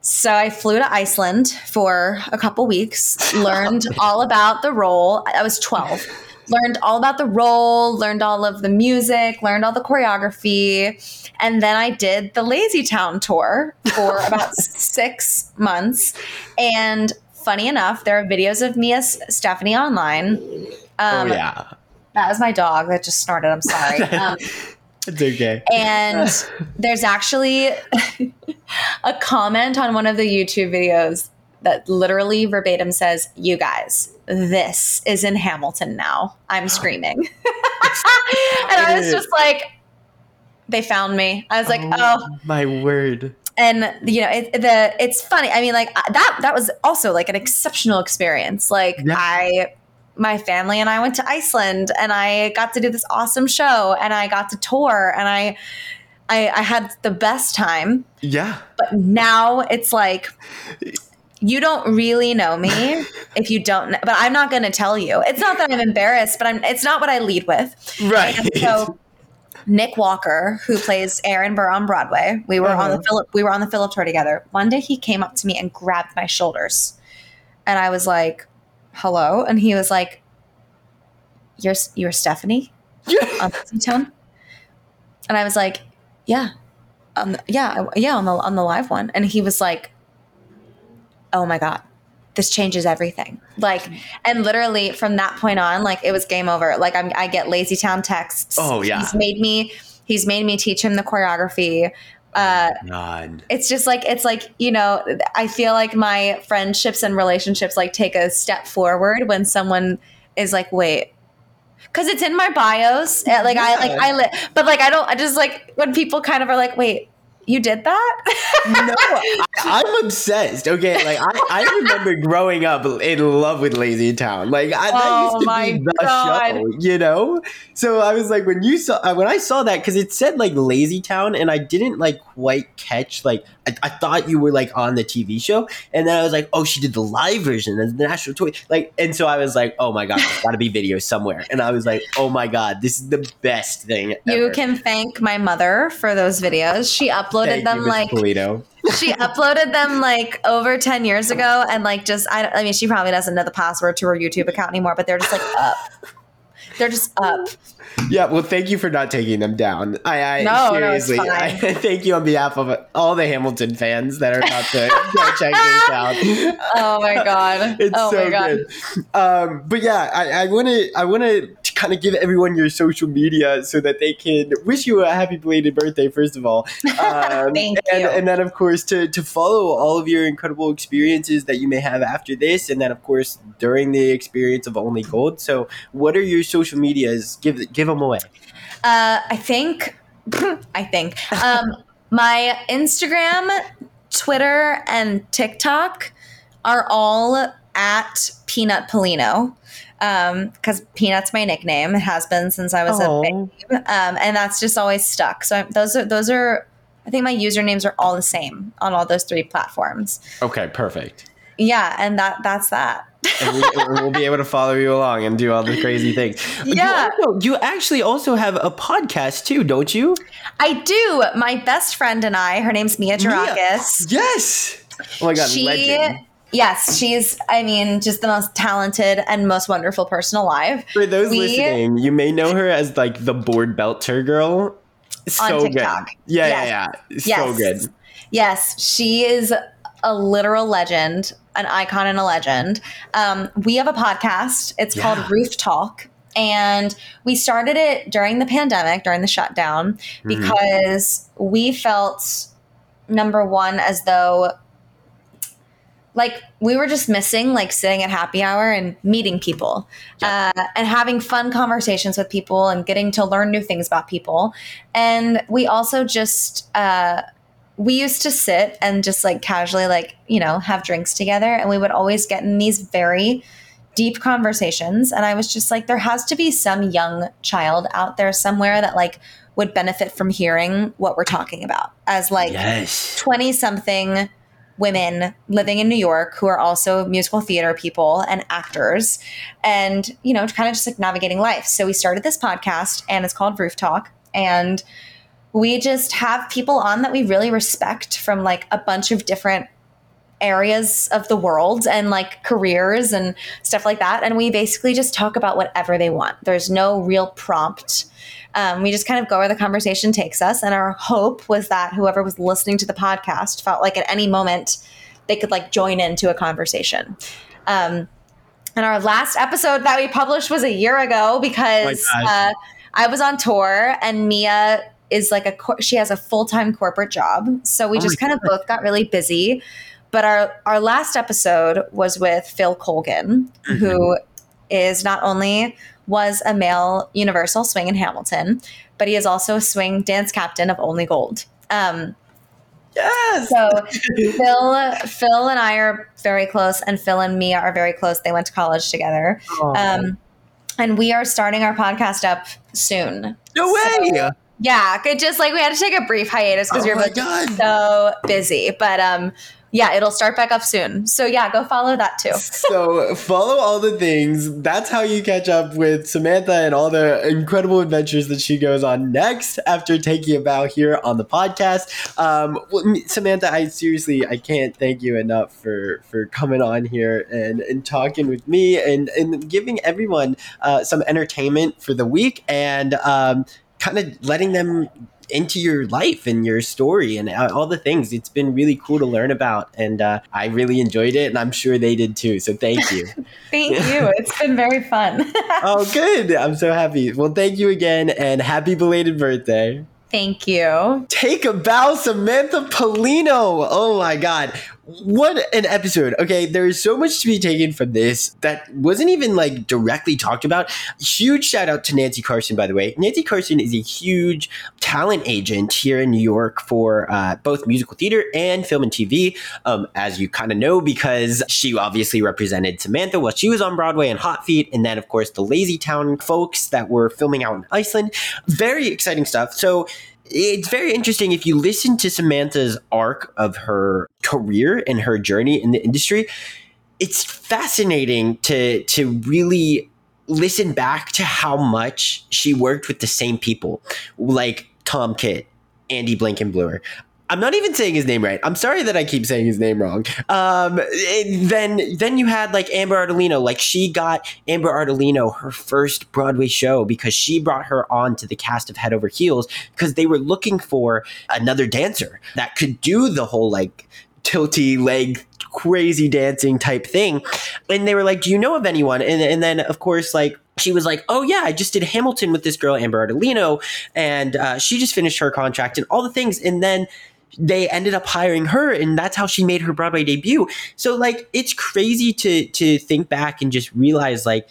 So I flew to Iceland for a couple weeks, [laughs] learned oh, all about the role. I was 12. learned all about the role, learned all of the music, learned all the choreography. And then I did the Lazy Town tour for [laughs] about six months. And funny enough, there are videos of me as Stephanie online. Um, oh yeah, that was my dog that just snorted. I'm sorry. [laughs] Um, it's okay. and [laughs] there's actually [laughs] a comment on one of the YouTube videos that literally verbatim says, You guys, this is in Hamilton now. I'm [gasps] screaming. and I was just like, They found me. I was like, Oh, my word. And you know it, the it's funny. I mean like that that was also like an exceptional experience. Like i my family and i went to iceland and i got to do this awesome show and i got to tour and i i, I had the best time. Yeah. but now it's like you don't really know me [laughs] if you don't know, but i'm not going to tell you. It's not that i'm embarrassed but i'm it's not what i lead with. Right. and so Nik Walker, who plays Aaron Burr on Broadway, we were on the Uh-huh. Philip we were on the Philip tour together. One day he came up to me and grabbed my shoulders, and I was like, "Hello," and he was like, "You're you're Stephanie? On Lazy Town," and I was like, "Yeah, the, yeah, yeah, on the on the live one," and he was like, "Oh my god." This changes everything. Like, and literally from that point on, like it was game over. Like I'm, I get Lazy Town texts. Oh, yeah. He's made me. He's made me teach him the choreography. Uh, God. it's just like it's like you know i feel like my friendships and relationships like take a step forward when someone is like wait because it's in my bios uh, like i like i li- but like i don't i just like when people kind of are like wait you did that no, I, I'm obsessed. Okay, like I, I remember growing up in love with Lazy Town. Like I, that Oh used to my be the God. show, you know. So I was like, when you saw uh, when I saw that because it said like Lazy Town, and I didn't like quite catch like I, I thought you were like on the TV show, and then I was like, oh, she did the live version of the national toy, like, and so I was like, oh my god, there's got to be video somewhere, and I was like, oh my god, this is the best thing. you ever. can thank my mother for those videos she uploaded Thank them you, like Polito. she [laughs] uploaded them like over 10 years ago and like just I, I mean she probably doesn't know the password to her youtube account anymore but they're just like up they're just up Yeah, well, thank you for not taking them down. I, I No, no, seriously, I, [laughs] thank you on behalf of all the Hamilton fans that are about to [laughs] go check this out. oh my god It's oh so my god good. Um, but yeah, I want to I want to kind of give everyone your social media so that they can wish you a happy belated birthday. First of all, [laughs] um, Thank and, you. and then of course to to follow all of your incredible experiences that you may have after this, and then of course during the experience of Only Gold. So, what are your social medias? Give give them away. Uh, I think, [laughs] I think, um, my Instagram, Twitter, and TikTok are all at Peanut Pollino. Um, because Peanut's my nickname. It has been since I was Aw. a babe. Um, and that's just always stuck. So I'm, those are those are. I think my usernames are all the same on all those three platforms. Okay, perfect. Yeah, and that that's that. and we, we'll be able to follow you along and do all the crazy things. Yeah. You, also- you actually also have a podcast too, don't you? I do. My best friend and I, her name's Mia Gerakis. Yes. Oh my god, she legend. Yes she's i mean just the most talented and most wonderful person alive For those We- listening, you may know her as like the board belter girl. So good. TikTok. Yeah, Yes. yeah, yeah. So Yes. good. yes she is a literal legend an icon and a legend um, we have a podcast it's Yeah. called roof talk and we started it during the pandemic during the shutdown Mm-hmm. because we felt number one as though like we were just missing like sitting at happy hour and meeting people uh, and having fun conversations with people and getting to learn new things about people. And we also just uh, we used to sit and just like casually like you know have drinks together and we would always get in these very deep conversations. And i was just like there has to be some young child out there somewhere that like would benefit from hearing what we're talking about as like Yes. 20 something women living in New York who are also musical theater people and actors and you know kind of just like navigating life. So we started this podcast and it's called Roof Talk and we just have people on that we really respect from like a bunch of different areas of the world and like careers and stuff like that. And we basically just talk about whatever they want. There's no real prompt. Um, we just kind of go where the conversation takes us. And our hope was that whoever was listening to the podcast felt like at any moment they could like join into a conversation. Um, and our last episode that we published was a year ago because Oh uh, I was on tour and Mia is like a cor- she has a full time corporate job, so we Oh just kind of both got really busy. But our our last episode was with Phil Colgan, who is not only was a male Universal swing in Hamilton, but he is also a swing dance captain of Only Gold. Um, yes. So Phil, Phil and I are very close, and Phil and Mia are very close. They went to college together. Um, and we are starting our podcast up soon. No way. Yeah, it just like we had to take a brief hiatus because Oh we were God. so busy. But um, yeah, it'll start back up soon. So yeah, go follow that too. [laughs] so follow all the things. That's how you catch up with Samantha and all the incredible adventures that she goes on next after taking a bow here on the podcast. Um, Samantha, I seriously I can't thank you enough for for coming on here and and talking with me and and giving everyone uh, some entertainment for the week and um, kind of letting them into your life and your story and all the things. It's been really cool to learn about, and uh, I really enjoyed it, and I'm sure they did too. So thank you. [laughs] Thank you. It's been very fun. [laughs] oh, good. I'm so happy. Well, thank you again, and happy belated birthday. Thank you. Take a bow, Samantha Pollino. Oh my God. What an episode. Okay, there is so much to be taken from this that wasn't even like directly talked about. Huge shout out to Nancy Carson, by the way. Nancy Carson is a huge talent agent here in New York for uh, both musical theater and film and TV, um, as you kind of know, because she obviously represented Samantha while she was on Broadway and Hot Feet, and then, of course, the Lazy Town folks that were filming out in Iceland. Very exciting stuff. So, it's very interesting if you listen to Samantha's arc of her career and her journey in the industry. It's fascinating to to really listen back to how much she worked with the same people, like Tom Kitt, Andy Blankenbluer. I'm not even saying his name right. I'm sorry that I keep saying his name wrong. Um, then then you had like Amber Ardolino. Like she got Amber Ardolino her first Broadway show because she brought her on to the cast of Head Over Heels because they were looking for another dancer that could do the whole like tilty leg crazy dancing type thing. And they were like, Do you know of anyone? And, and then, of course, like, she was like, Oh, yeah, I just did Hamilton with this girl, Amber Ardolino, and uh, she just finished her contract and all the things. And then they ended up hiring her and that's how she made her Broadway debut. So like it's crazy to to think back and just realize like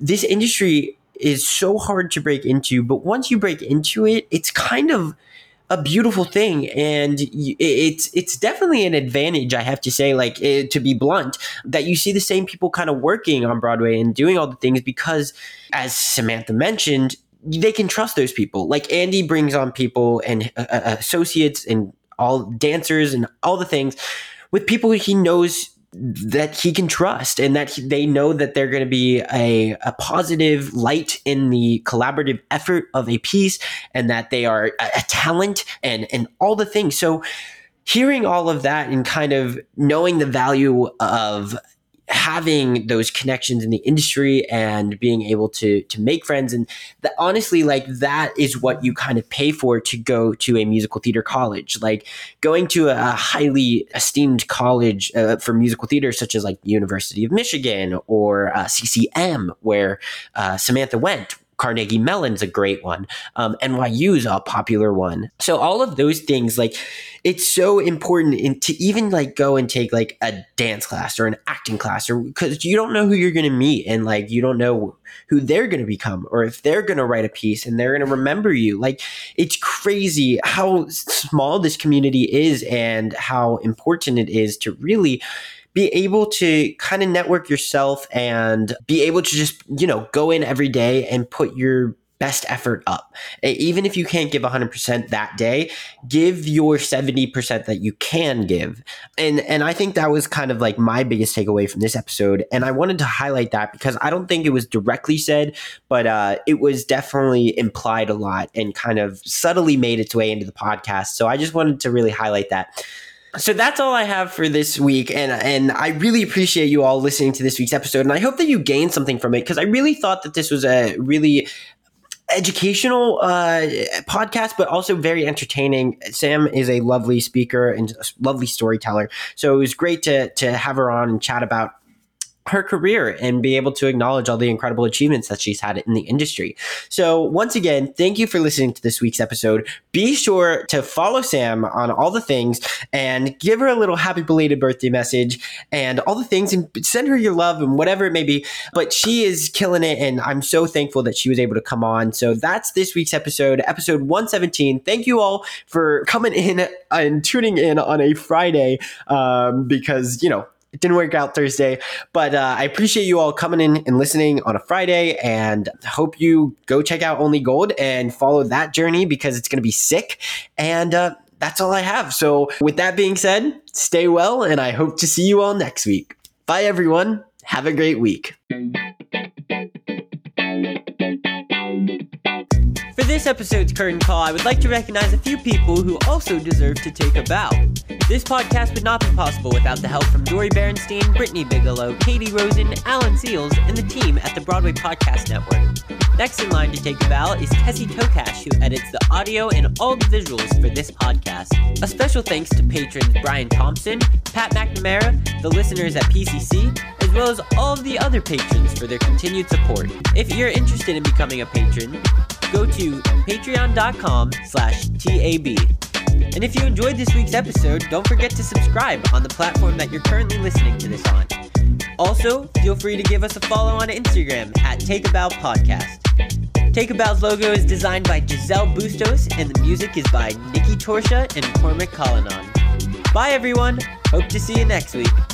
this industry is so hard to break into, but once you break into it, it's kind of a beautiful thing and it's it's definitely an advantage i have to say like eh, to be blunt that you see the same people kind of working on broadway and doing all the things because as samantha mentioned they can trust those people like andy brings on people and uh, uh, associates and all dancers and all the things with people he knows that he can trust and that he, they know that they're going to be a, a positive light in the collaborative effort of a piece and that they are a, a talent and and all the things. So hearing all of that and kind of knowing the value of having those connections in the industry and being able to to make friends. And honestly like that is what you kind of pay for to go to a musical theater college. Like going to a highly esteemed college uh, for musical theater such as like University of Michigan or uh, CCM where uh, Samantha went Carnegie Mellon's a great one. Um, NYU's a popular one. So all of those things, like it's so important in, to even like go and take like a dance class or an acting class, or because you don't know who you're going to meet and like you don't know who they're going to become or if they're going to write a piece and they're going to remember you. Like it's crazy how small this community is and how important it is to really be able to kind of network yourself and be able to just, you know, go in every day and put your best effort up. Even if you can't give 100% that day, give your 70% that you can give. And and I think that was kind of like my biggest takeaway from this episode and I wanted to highlight that because I don't think it was directly said, but uh it was definitely implied a lot and kind of subtly made its way into the podcast. So I just wanted to really highlight that. So that's all I have for this week, and and I really appreciate you all listening to this week's episode, and I hope that you gained something from it because I really thought that this was a really educational uh, podcast, but also very entertaining. Sam is a lovely speaker and lovely storyteller, so it was great to to have her on and chat about her career and be able to acknowledge all the incredible achievements that she's had in the industry. So, once again, thank you for listening to this week's episode. Be sure to follow Sam on all the things and give her a little happy belated birthday message and all the things and send her your love and whatever it may be. But she is killing it, and I'm so thankful that she was able to come on. So, that's this week's episode, episode 117. Thank you all for coming in and tuning in on a Friday um, because, you know, it didn't work out Thursday, but uh, I appreciate you all coming in and listening on a Friday, and hope you go check out Only Gold and follow that journey because it's going to be sick. And uh, that's all I have. So, with that being said, stay well, and I hope to see you all next week. Bye, everyone. Have a great week. For this episode's curtain call, I would like to recognize a few people who also deserve to take a bow. This podcast would not be possible without the help from Dori Berinstein, Brittany Bigelow, Katie Rosen, Alan Seales, and the team at the Broadway Podcast Network. Next in line to take a bow is Tessie Tokash, who edits the audio and all the visuals for this podcast. A special thanks to patrons Brian Thompson, Pat McNamara, the listeners at PCC, as well as all of the other patrons for their continued support. If you're interested in becoming a patron, go to patreon.com slash TAB. And if you enjoyed this week's episode, don't forget to subscribe on the platform that you're currently listening to this on. Also, feel free to give us a follow on Instagram at Take a Bow Podcast. Take a Bow's logo is designed by Giselle Bustos, and the music is by Nikki Torsha and Cormac Collinon. Bye, everyone. Hope to see you next week.